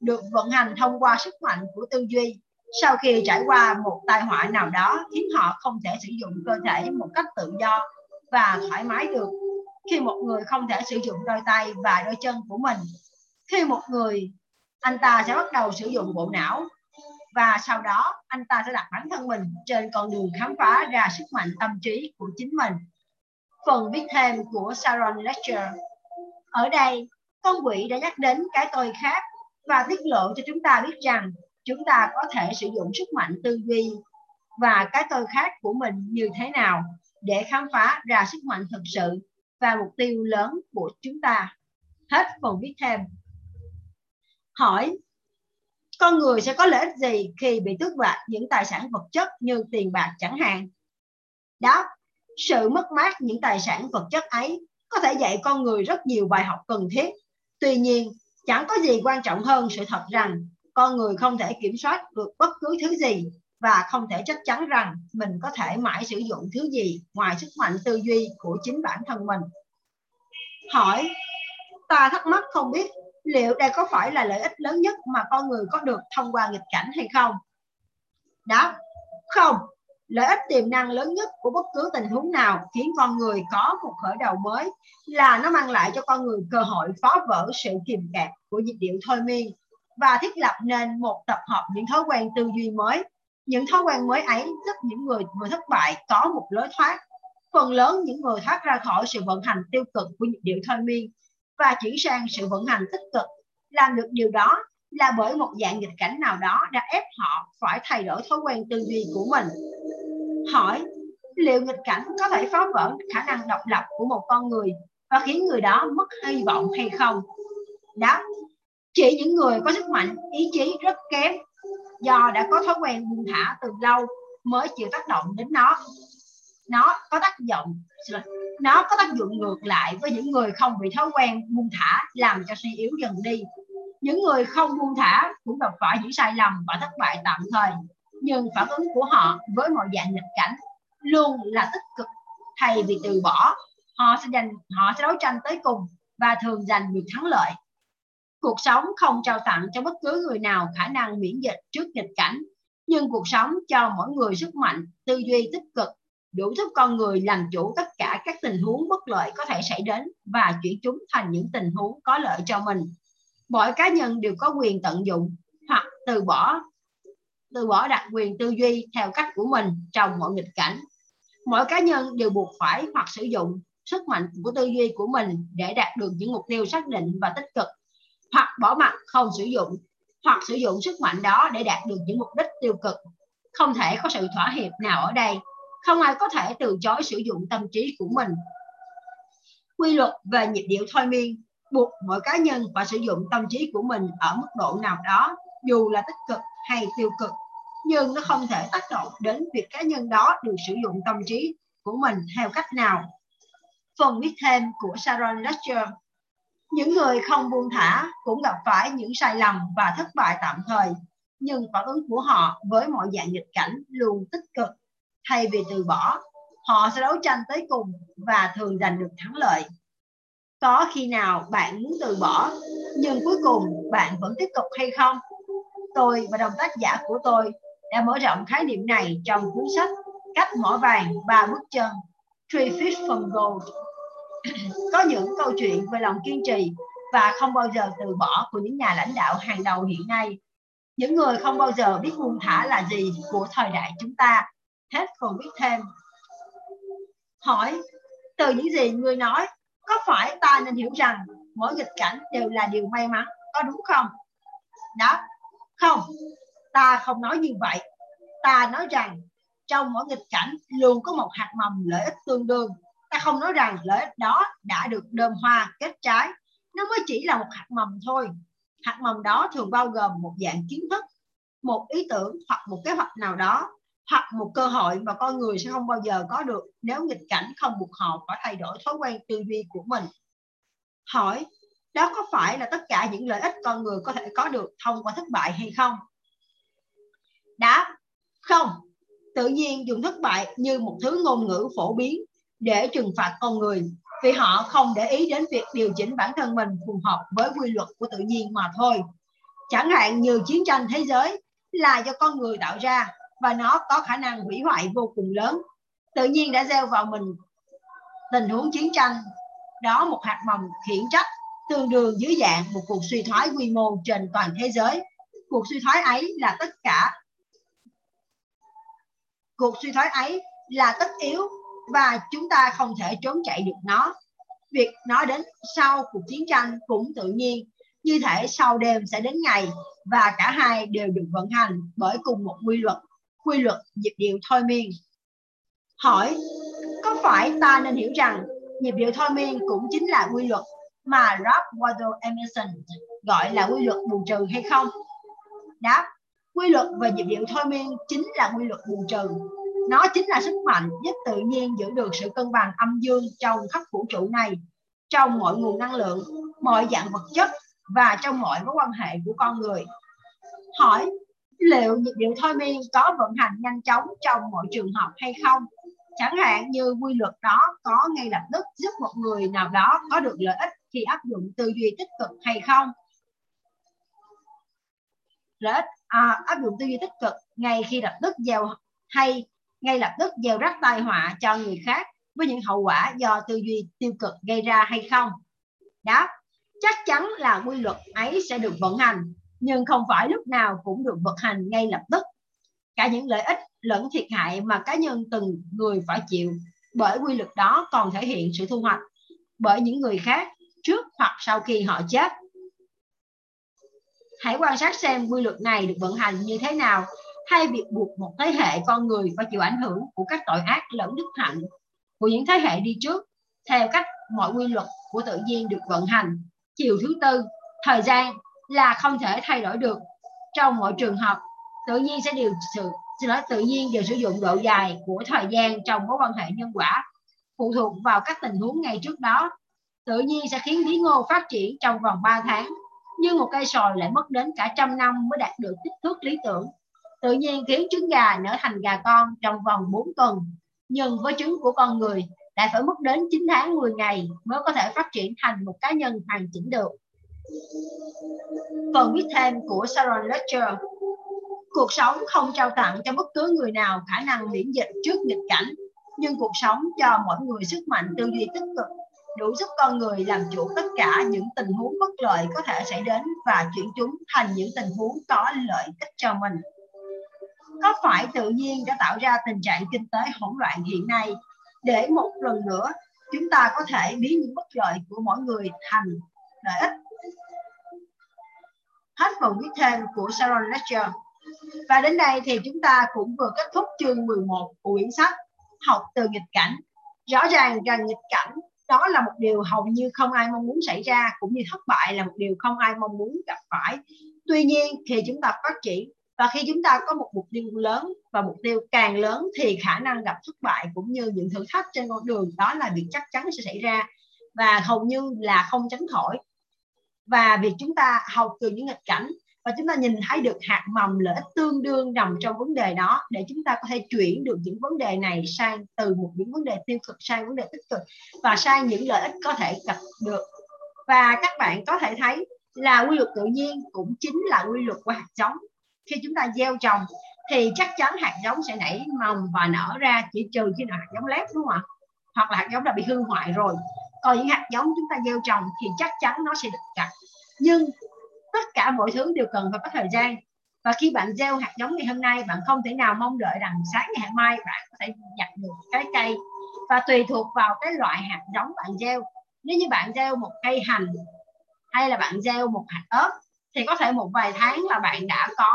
được vận hành thông qua sức mạnh của tư duy sau khi trải qua một tai họa nào đó khiến họ không thể sử dụng cơ thể một cách tự do và thoải mái được khi một người không thể sử dụng đôi tay và đôi chân của mình khi một người anh ta sẽ bắt đầu sử dụng bộ não và sau đó anh ta sẽ đặt bản thân mình trên con đường khám phá ra sức mạnh tâm trí của chính mình. Phần viết thêm của Sharon lecture Ở đây, con quỷ đã nhắc đến cái tôi khác và tiết lộ cho chúng ta biết rằng chúng ta có thể sử dụng sức mạnh tư duy và cái tôi khác của mình như thế nào để khám phá ra sức mạnh thực sự và mục tiêu lớn của chúng ta. Hết phần viết thêm. Hỏi, con người sẽ có lợi ích gì khi bị tước đoạt những tài sản vật chất như tiền bạc chẳng hạn? Đáp, sự mất mát những tài sản vật chất ấy có thể dạy con người rất nhiều bài học cần thiết. Tuy nhiên, chẳng có gì quan trọng hơn sự thật rằng con người không thể kiểm soát được bất cứ thứ gì và không thể chắc chắn rằng mình có thể mãi sử dụng thứ gì ngoài sức mạnh tư duy của chính bản thân mình. Hỏi, ta thắc mắc không biết liệu đây có phải là lợi ích lớn nhất mà con người có được thông qua nghịch cảnh hay không? Đáp, không. Lợi ích tiềm năng lớn nhất của bất cứ tình huống nào khiến con người có một khởi đầu mới là nó mang lại cho con người cơ hội phá vỡ sự kìm kẹp của nhịp điệu thôi miên và thiết lập nên một tập hợp những thói quen tư duy mới. Những thói quen mới ấy giúp những người vừa thất bại có một lối thoát. Phần lớn những người thoát ra khỏi sự vận hành tiêu cực của nhịp điệu thôi miên và chuyển sang sự vận hành tích cực. Làm được điều đó là bởi một dạng nghịch cảnh nào đó đã ép họ phải thay đổi thói quen tư duy của mình. Hỏi, liệu nghịch cảnh có thể phá vỡ khả năng độc lập của một con người và khiến người đó mất hy vọng hay không? Đáp, chỉ những người có sức mạnh, ý chí rất kém, do đã có thói quen buông thả từ lâu mới chịu tác động đến nó. Nó có tác dụng nó có tác dụng ngược lại với những người không bị thói quen buông thả, làm cho suy yếu dần đi. Những người không buông thả cũng gặp phải những sai lầm và thất bại tạm thời, nhưng phản ứng của họ với mọi dạng nghịch cảnh luôn là tích cực. Thay vì từ bỏ, họ sẽ giành, họ sẽ đấu tranh tới cùng và thường giành được thắng lợi cuộc sống không trao tặng cho bất cứ người nào khả năng miễn dịch trước nghịch cảnh, nhưng cuộc sống cho mỗi người sức mạnh, tư duy tích cực, đủ giúp con người làm chủ tất cả các tình huống bất lợi có thể xảy đến và chuyển chúng thành những tình huống có lợi cho mình. Mỗi cá nhân đều có quyền tận dụng hoặc từ bỏ từ bỏ đặc quyền tư duy theo cách của mình trong mọi nghịch cảnh. Mỗi cá nhân đều buộc phải hoặc sử dụng sức mạnh của tư duy của mình để đạt được những mục tiêu xác định và tích cực hoặc bỏ mặt, không sử dụng, hoặc sử dụng sức mạnh đó để đạt được những mục đích tiêu cực. Không thể có sự thỏa hiệp nào ở đây. Không ai có thể từ chối sử dụng tâm trí của mình. Quy luật về nhịp điệu thôi miên buộc mỗi cá nhân phải sử dụng tâm trí của mình ở mức độ nào đó, dù là tích cực hay tiêu cực. Nhưng nó không thể tác động đến việc cá nhân đó được sử dụng tâm trí của mình theo cách nào. Phần viết thêm của Sharon Lecture những người không buông thả cũng gặp phải những sai lầm và thất bại tạm thời, nhưng phản ứng của họ với mọi dạng nghịch cảnh luôn tích cực. Thay vì từ bỏ, họ sẽ đấu tranh tới cùng và thường giành được thắng lợi. Có khi nào bạn muốn từ bỏ, nhưng cuối cùng bạn vẫn tiếp tục hay không? Tôi và đồng tác giả của tôi đã mở rộng khái niệm này trong cuốn sách cách mỏ vàng ba bước chân, Three Fish from Gold có những câu chuyện về lòng kiên trì và không bao giờ từ bỏ của những nhà lãnh đạo hàng đầu hiện nay. Những người không bao giờ biết buông thả là gì của thời đại chúng ta. Hết còn biết thêm. Hỏi, từ những gì người nói, có phải ta nên hiểu rằng mỗi nghịch cảnh đều là điều may mắn, có đúng không? Đó không. Ta không nói như vậy. Ta nói rằng trong mỗi nghịch cảnh luôn có một hạt mầm lợi ích tương đương ta không nói rằng lợi ích đó đã được đơm hoa, kết trái. Nó mới chỉ là một hạt mầm thôi. Hạt mầm đó thường bao gồm một dạng kiến thức, một ý tưởng hoặc một kế hoạch nào đó, hoặc một cơ hội mà con người sẽ không bao giờ có được nếu nghịch cảnh không buộc họ phải thay đổi thói quen tư duy của mình. Hỏi, đó có phải là tất cả những lợi ích con người có thể có được thông qua thất bại hay không? Đáp, không. Tự nhiên dùng thất bại như một thứ ngôn ngữ phổ biến để trừng phạt con người vì họ không để ý đến việc điều chỉnh bản thân mình phù hợp với quy luật của tự nhiên mà thôi. Chẳng hạn như chiến tranh thế giới là do con người tạo ra và nó có khả năng hủy hoại vô cùng lớn. Tự nhiên đã gieo vào mình tình huống chiến tranh, đó một hạt mầm khiển trách tương đương dưới dạng một cuộc suy thoái quy mô trên toàn thế giới. Cuộc suy thoái ấy là tất cả, cuộc suy thoái ấy là tất yếu và chúng ta không thể trốn chạy được nó việc nói đến sau cuộc chiến tranh cũng tự nhiên như thể sau đêm sẽ đến ngày và cả hai đều được vận hành bởi cùng một quy luật quy luật nhịp điệu thôi miên hỏi có phải ta nên hiểu rằng nhịp điệu thôi miên cũng chính là quy luật mà Ralph Waldo Emerson gọi là quy luật bù trừ hay không? Đáp, quy luật về nhịp điệu thôi miên chính là quy luật bù trừ. Nó chính là sức mạnh giúp tự nhiên giữ được sự cân bằng âm dương trong khắp vũ trụ này, trong mọi nguồn năng lượng, mọi dạng vật chất và trong mọi mối quan hệ của con người. Hỏi, liệu nhịp điệu thôi miên có vận hành nhanh chóng trong mọi trường hợp hay không? Chẳng hạn như quy luật đó có ngay lập tức giúp một người nào đó có được lợi ích khi áp dụng tư duy tích cực hay không? Lợi ích à, áp dụng tư duy tích cực ngay khi lập tức gieo hay ngay lập tức gieo rắc tai họa cho người khác với những hậu quả do tư duy tiêu cực gây ra hay không? Đáp, chắc chắn là quy luật ấy sẽ được vận hành, nhưng không phải lúc nào cũng được vận hành ngay lập tức. Cả những lợi ích lẫn thiệt hại mà cá nhân từng người phải chịu bởi quy luật đó còn thể hiện sự thu hoạch bởi những người khác trước hoặc sau khi họ chết. Hãy quan sát xem quy luật này được vận hành như thế nào hay việc buộc một thế hệ con người phải chịu ảnh hưởng của các tội ác lẫn đức hạnh của những thế hệ đi trước theo cách mọi quy luật của tự nhiên được vận hành. Chiều thứ tư, thời gian là không thể thay đổi được. Trong mọi trường hợp, tự nhiên sẽ điều sự xin lỗi tự nhiên đều sử dụng độ dài của thời gian trong mối quan hệ nhân quả phụ thuộc vào các tình huống ngay trước đó tự nhiên sẽ khiến bí ngô phát triển trong vòng 3 tháng nhưng một cây sồi lại mất đến cả trăm năm mới đạt được kích thước lý tưởng tự nhiên khiến trứng gà nở thành gà con trong vòng 4 tuần. Nhưng với trứng của con người, lại phải mất đến 9 tháng 10 ngày mới có thể phát triển thành một cá nhân hoàn chỉnh được. Phần viết thêm của Sharon Lecter cuộc sống không trao tặng cho bất cứ người nào khả năng miễn dịch trước nghịch cảnh, nhưng cuộc sống cho mỗi người sức mạnh tư duy tích cực, đủ giúp con người làm chủ tất cả những tình huống bất lợi có thể xảy đến và chuyển chúng thành những tình huống có lợi ích cho mình có phải tự nhiên đã tạo ra tình trạng kinh tế hỗn loạn hiện nay để một lần nữa, chúng ta có thể biến những bất lợi của mỗi người thành lợi ích hết phần viết thêm của Sharon Lecture và đến đây thì chúng ta cũng vừa kết thúc chương 11 của quyển sách Học từ nghịch cảnh. Rõ ràng rằng nghịch cảnh, đó là một điều hầu như không ai mong muốn xảy ra, cũng như thất bại là một điều không ai mong muốn gặp phải. Tuy nhiên, khi chúng ta phát triển và khi chúng ta có một mục tiêu lớn và mục tiêu càng lớn thì khả năng gặp thất bại cũng như những thử thách trên con đường đó là việc chắc chắn sẽ xảy ra. Và hầu như là không tránh khỏi. Và việc chúng ta học từ những nghịch cảnh và chúng ta nhìn thấy được hạt mầm lợi ích tương đương nằm trong vấn đề đó để chúng ta có thể chuyển được những vấn đề này sang từ một những vấn đề tiêu cực sang vấn đề tích cực và sang những lợi ích có thể gặp được. Và các bạn có thể thấy là quy luật tự nhiên cũng chính là quy luật của hạt giống khi chúng ta gieo trồng thì chắc chắn hạt giống sẽ nảy mầm và nở ra chỉ trừ khi nào hạt giống lép, đúng không ạ? Hoặc là hạt giống đã bị hư hoại rồi. Còn những hạt giống chúng ta gieo trồng thì chắc chắn nó sẽ được chặt. Nhưng tất cả mọi thứ đều cần phải có thời gian. Và khi bạn gieo hạt giống ngày hôm nay, bạn không thể nào mong đợi rằng sáng ngày mai bạn có thể nhặt được cái cây. Và tùy thuộc vào cái loại hạt giống bạn gieo. Nếu như bạn gieo một cây hành hay là bạn gieo một hạt ớt thì có thể một vài tháng là bạn đã có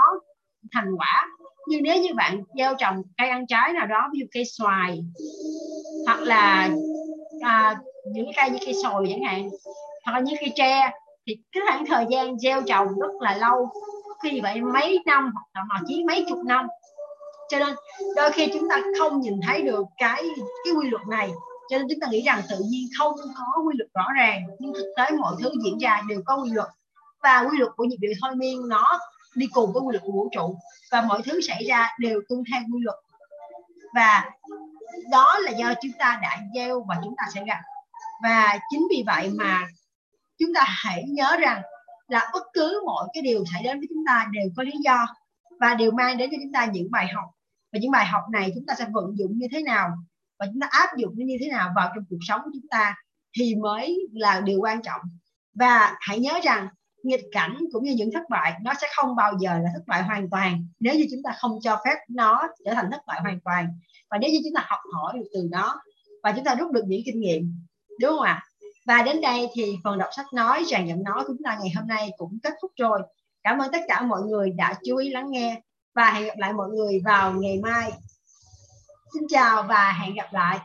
thành quả. Nhưng nếu như bạn gieo trồng cây ăn trái nào đó ví dụ cây xoài hoặc là à, những cây như cây sồi chẳng hạn hoặc là như cây tre thì cái khoảng thời gian gieo trồng rất là lâu khi vậy mấy năm hoặc là chỉ mấy chục năm. Cho nên đôi khi chúng ta không nhìn thấy được cái cái quy luật này. Cho nên chúng ta nghĩ rằng tự nhiên không có quy luật rõ ràng nhưng thực tế mọi thứ diễn ra đều có quy luật và quy luật của nhịp điệu thôi miên nó đi cùng với quy luật của vũ trụ. Và mọi thứ xảy ra đều tuân theo quy luật. Và đó là do chúng ta đã gieo và chúng ta sẽ gặp. Và chính vì vậy mà chúng ta hãy nhớ rằng là bất cứ mọi cái điều xảy đến với chúng ta đều có lý do và đều mang đến cho chúng ta những bài học. Và những bài học này chúng ta sẽ vận dụng như thế nào và chúng ta áp dụng nó như thế nào vào trong cuộc sống của chúng ta thì mới là điều quan trọng. Và hãy nhớ rằng nghịch cảnh cũng như những thất bại, nó sẽ không bao giờ là thất bại hoàn toàn nếu như chúng ta không cho phép nó trở thành thất bại hoàn toàn. Và nếu như chúng ta học hỏi được từ nó và chúng ta rút được những kinh nghiệm, đúng không ạ? Và đến đây thì phần đọc sách nói, tràn giọng nói của chúng ta ngày hôm nay cũng kết thúc rồi. Cảm ơn tất cả mọi người đã chú ý lắng nghe và hẹn gặp lại mọi người vào ngày mai. Xin chào và hẹn gặp lại.